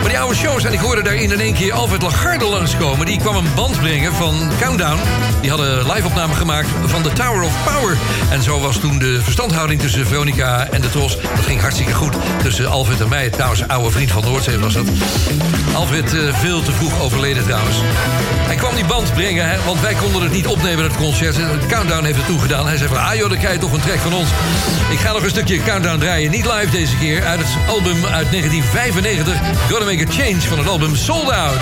Maar die oude shows, en ik hoorde daarin in één keer Alfred Lagarde langskomen. Die kwam een band brengen van Countdown. Die hadden live-opname gemaakt van The Tower of Power. En zo was toen de verstandhouding tussen Veronica en de Tros. Dat ging hartstikke goed tussen Alfred en mij. Trouwens, oude vriend van Noordzee was dat. Alfred eh, veel te vroeg overleden trouwens. Hij kwam die band brengen, hè, want wij konden het niet opnemen, het concert. Countdown heeft het toegedaan. Hij zei van, ah joh, dan krijg je toch een track van ons. Ik ga nog een stukje Countdown draaien. Niet live deze keer, uit het album uit 1995. Gotta Make a Change van het album Sold Out.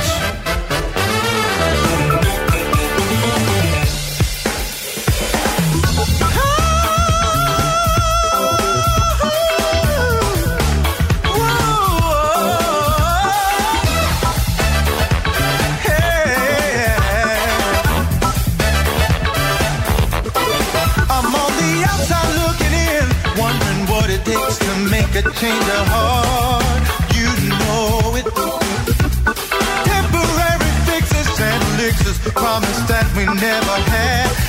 I'm on the outside elixirs promise that we never had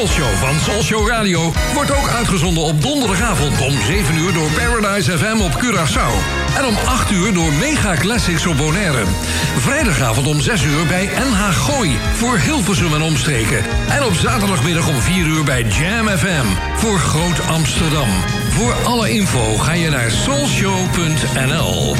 De live Soul Show van Soul Show Radio wordt ook uitgezonden op donderdagavond om 7 uur door Paradise FM op Curaçao. En om 8 uur door Mega Classics op Bonaire. Vrijdagavond om 6 uur bij NH Gooi voor Hilversum en omstreken. En op zaterdagmiddag om 4 uur bij Jam FM voor Groot Amsterdam. Voor alle info ga je naar soulshow.nl.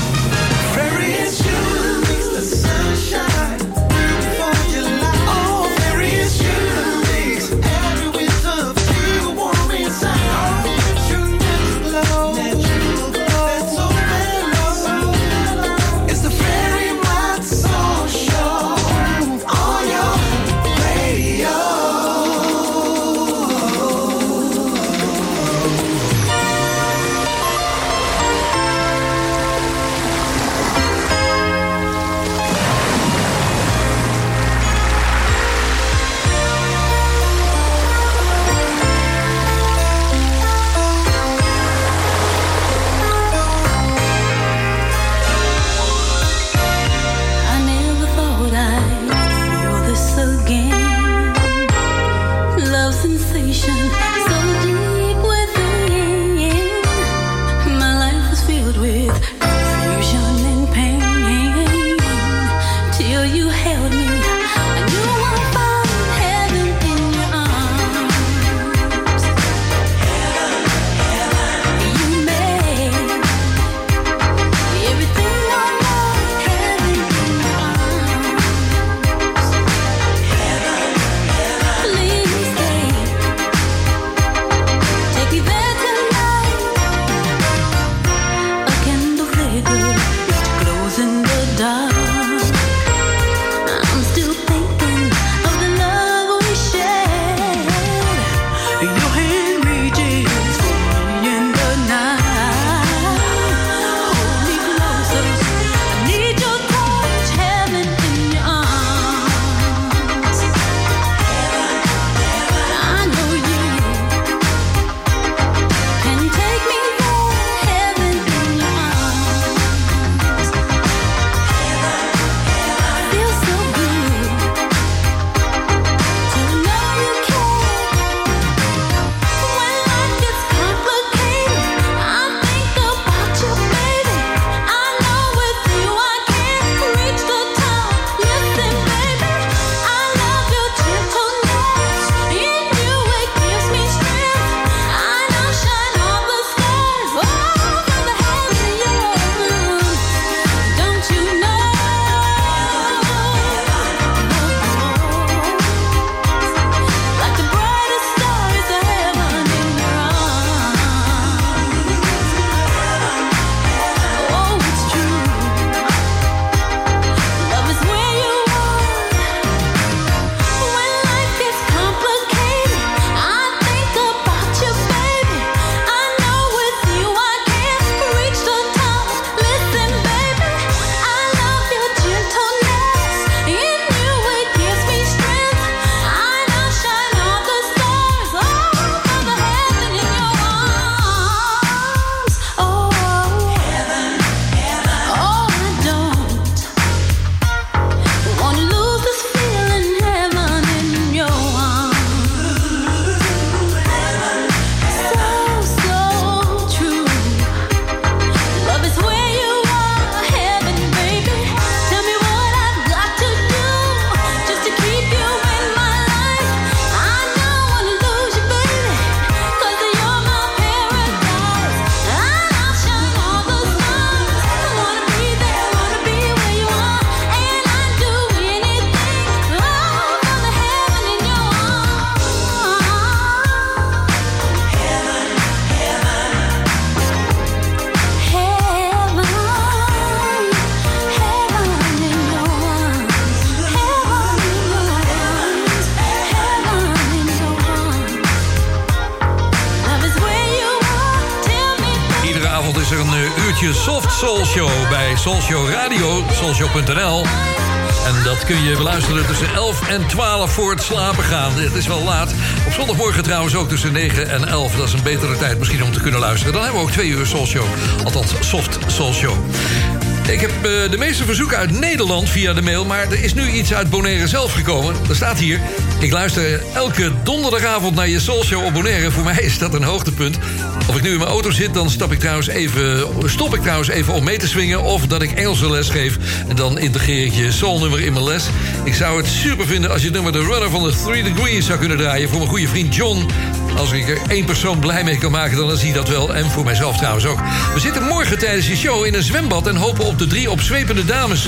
kun je beluisteren tussen 11 en 12 voor het slapen gaan. Het is wel laat. Op zondagmorgen trouwens ook tussen 9 en 11. Dat is een betere tijd misschien om te kunnen luisteren. Dan hebben we ook twee uur Soul Show. Althans, Soft Soul Show. Ik heb eh, de meeste verzoeken uit Nederland via de mail... maar er is nu iets uit Bonaire zelf gekomen. Er staat hier... Ik luister elke donderdagavond naar je Soul Show op Bonaire. Voor mij is dat een hoogtepunt. Of ik nu in mijn auto zit, dan stap ik trouwens even, stop ik trouwens even om mee te swingen... of dat ik Engelse les geef en dan integreer ik je soulnummer in mijn les. Ik zou het super vinden als je het nummer The Runner van de Three Degrees zou kunnen draaien... voor mijn goede vriend John. Als ik er één persoon blij mee kan maken, dan is hij dat wel. En voor mijzelf trouwens ook. We zitten morgen tijdens die show in een zwembad... en hopen op de drie opzwepende dames.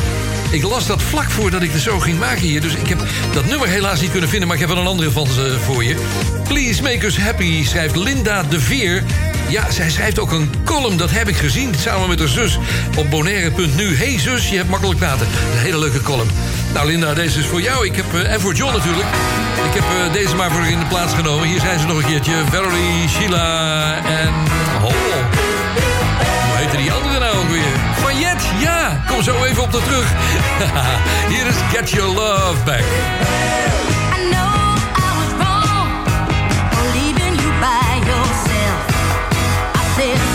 Ik las dat vlak voordat ik de show ging maken hier. Dus ik heb dat nummer helaas niet kunnen vinden... maar ik heb wel een andere van ze voor je. Please make us happy, schrijft Linda de Veer. Ja, zij schrijft ook een column, dat heb ik gezien... samen met haar zus op bonaire.nu. Hey zus, je hebt makkelijk praten. Een hele leuke column. Nou Linda, deze is voor jou. Ik heb, eh, en voor John natuurlijk. Ik heb eh, deze maar voor in de plaats genomen. Hier zijn ze nog een keertje. Valerie, Sheila en... Oh. Hoe heette die andere nou ook weer? Jet, ja. Kom zo even op de terug. Hier is Get Your Love Back. I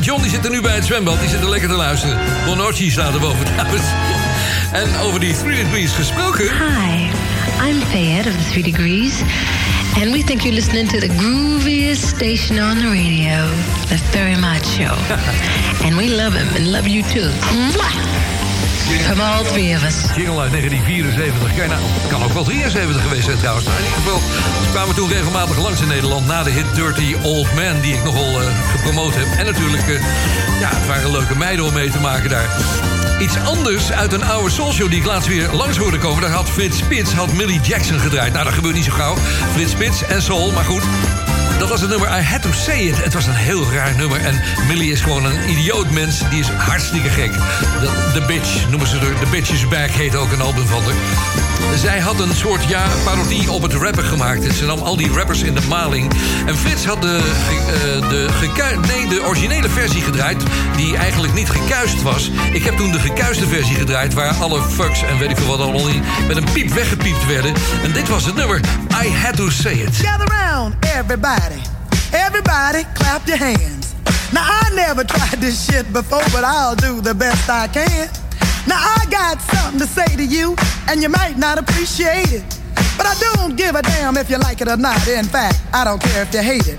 en John die zitten nu bij het zwembad. Die zitten lekker te luisteren. Staat er boven trouwens. En over die 3 degrees gesproken... Hi, I'm Fayette of the Three Degrees, and we think you're listening to the grooviest station on the radio, the Ferry Mott Show. and we love him and love you too. Mwah! Three of us. Jingle uit 1974. Kijk, nou, kan ook wel 73 geweest zijn trouwens. In ieder geval, ze kwamen toen regelmatig langs in Nederland... na de hit Dirty Old Man, die ik nogal eh, gepromoot heb. En natuurlijk, eh, ja, het waren leuke meiden om mee te maken daar. Iets anders uit een oude soulshow die ik laatst weer langs hoorde komen. Daar had Frits Spits had Millie Jackson gedraaid. Nou, dat gebeurt niet zo gauw. Frits Spits en soul, maar goed. Dat was het nummer I Had To Say It. Het was een heel raar nummer. En Millie is gewoon een idioot mens. Die is hartstikke gek. The Bitch noemen ze er. The Bitch is Back heet ook een album van haar. Zij had een soort ja, parodie op het rappen gemaakt. Ze nam al die rappers in de maling. En Frits had de, eh, de, nee, de originele versie gedraaid... die eigenlijk niet gekuist was. Ik heb toen de gekuiste versie gedraaid... waar alle fucks en weet ik veel wat allemaal in... met een piep weggepiept werden. En dit was het nummer I Had To Say It. Everybody. Everybody, clap your hands. Now, I never tried this shit before, but I'll do the best I can. Now, I got something to say to you, and you might not appreciate it. But I don't give a damn if you like it or not. In fact, I don't care if you hate it.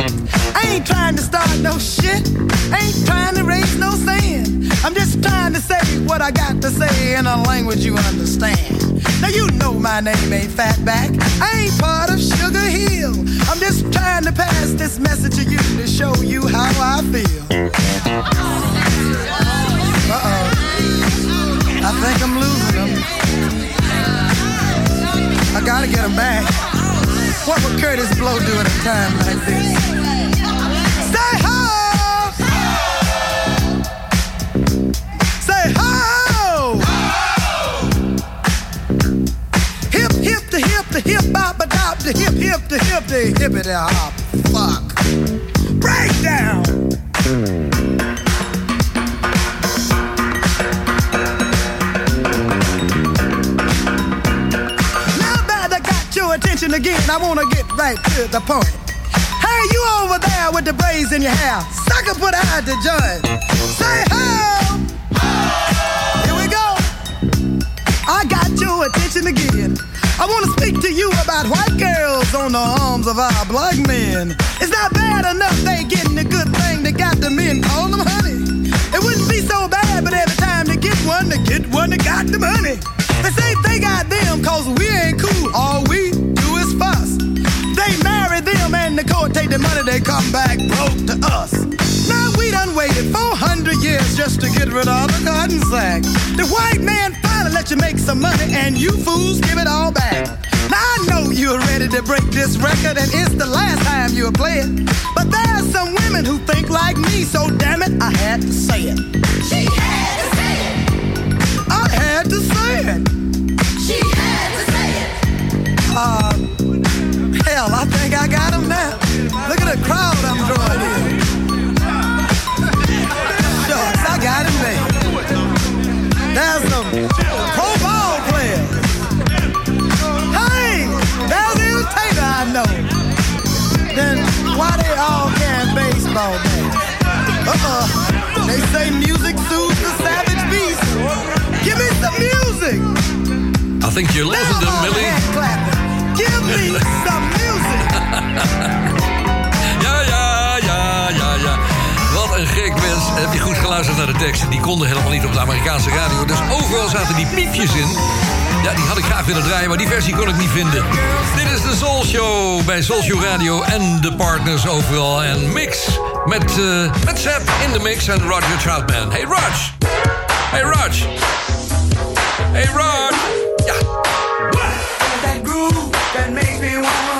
I ain't trying to start no shit. Ain't trying to raise no sand. I'm just trying to say what I got to say in a language you understand. Now you know my name ain't Fatback. I ain't part of Sugar Hill. I'm just trying to pass this message to you to show you how I feel. Uh-oh. I think I'm losing them. I gotta get them back. What would Curtis Blow do at a time like this? Hip the hippity hop. Fuck. Break down. Now that I got your attention again, I wanna get right to the point. Hey, you over there with the braids in your hair, sucker put out the joint. Say ho! Here we go. I got your attention again. I want to speak to you about white girls on the arms of our black men. It's not bad enough they getting a good thing. They got the men call them honey. It wouldn't be so bad, but every time they get one, they get one that got them honey. They say they got them cause we ain't cool. All we do is fuss. They marry them and the court take the money, they come back broke to us. We done waited 400 years just to get rid of the cotton sack. The white man finally let you make some money and you fools give it all back. Now I know you're ready to break this record and it's the last time you'll play it. But there's some women who think like me, so damn it, I had to say it. She had to say it. I had to say it. She had to say it. Uh, hell, I think I got him now. Look at the crowd I'm drawing in. Shucks, I got him there. There's some pro ball players. Hey, there's the entertainer I know. Then why they all carrying baseball bats? Uh-uh. They say music soothes the savage beast. Give me some music. I think you're losing them, Millie. Give me some music. Wat een gek mens. Heb je goed geluisterd naar de teksten? Die konden helemaal niet op de Amerikaanse radio. Dus overal zaten die piepjes in. Ja, die had ik graag willen draaien, maar die versie kon ik niet vinden. Dit is de Soul Show bij Soul Show Radio en de partners overal. En mix met, eh met Seb in de mix en Roger Troutman. Hey Raj! Hey Raj! Hey Raj! Ja. That groove that makes me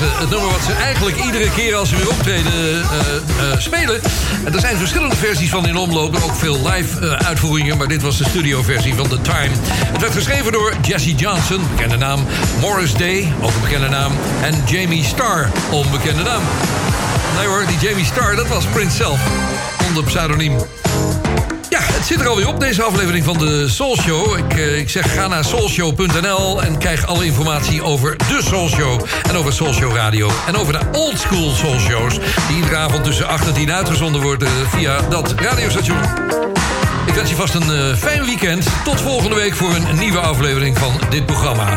Eh, het nummer wat ze eigenlijk iedere keer als ze weer optreden eh, eh, spelen. En er zijn verschillende versies van in omloop. Ook veel live eh, uitvoeringen. Maar dit was de studioversie van The Time. Het werd geschreven door Jesse Johnson, bekende naam. Morris Day, ook een bekende naam. En Jamie Starr, onbekende naam. Nee hoor, die Jamie Starr, dat was Prince zelf. Onder pseudoniem. Het zit er alweer op, deze aflevering van de Soul Show. Ik, eh, ik zeg, ga naar soulshow.nl en krijg alle informatie over de Soul Show. En over Soul Show Radio. En over de old school Soul Shows. Die iedere avond tussen 8 en 10 uitgezonden worden via dat radiostation. Ik wens je vast een eh, fijn weekend. Tot volgende week voor een nieuwe aflevering van dit programma.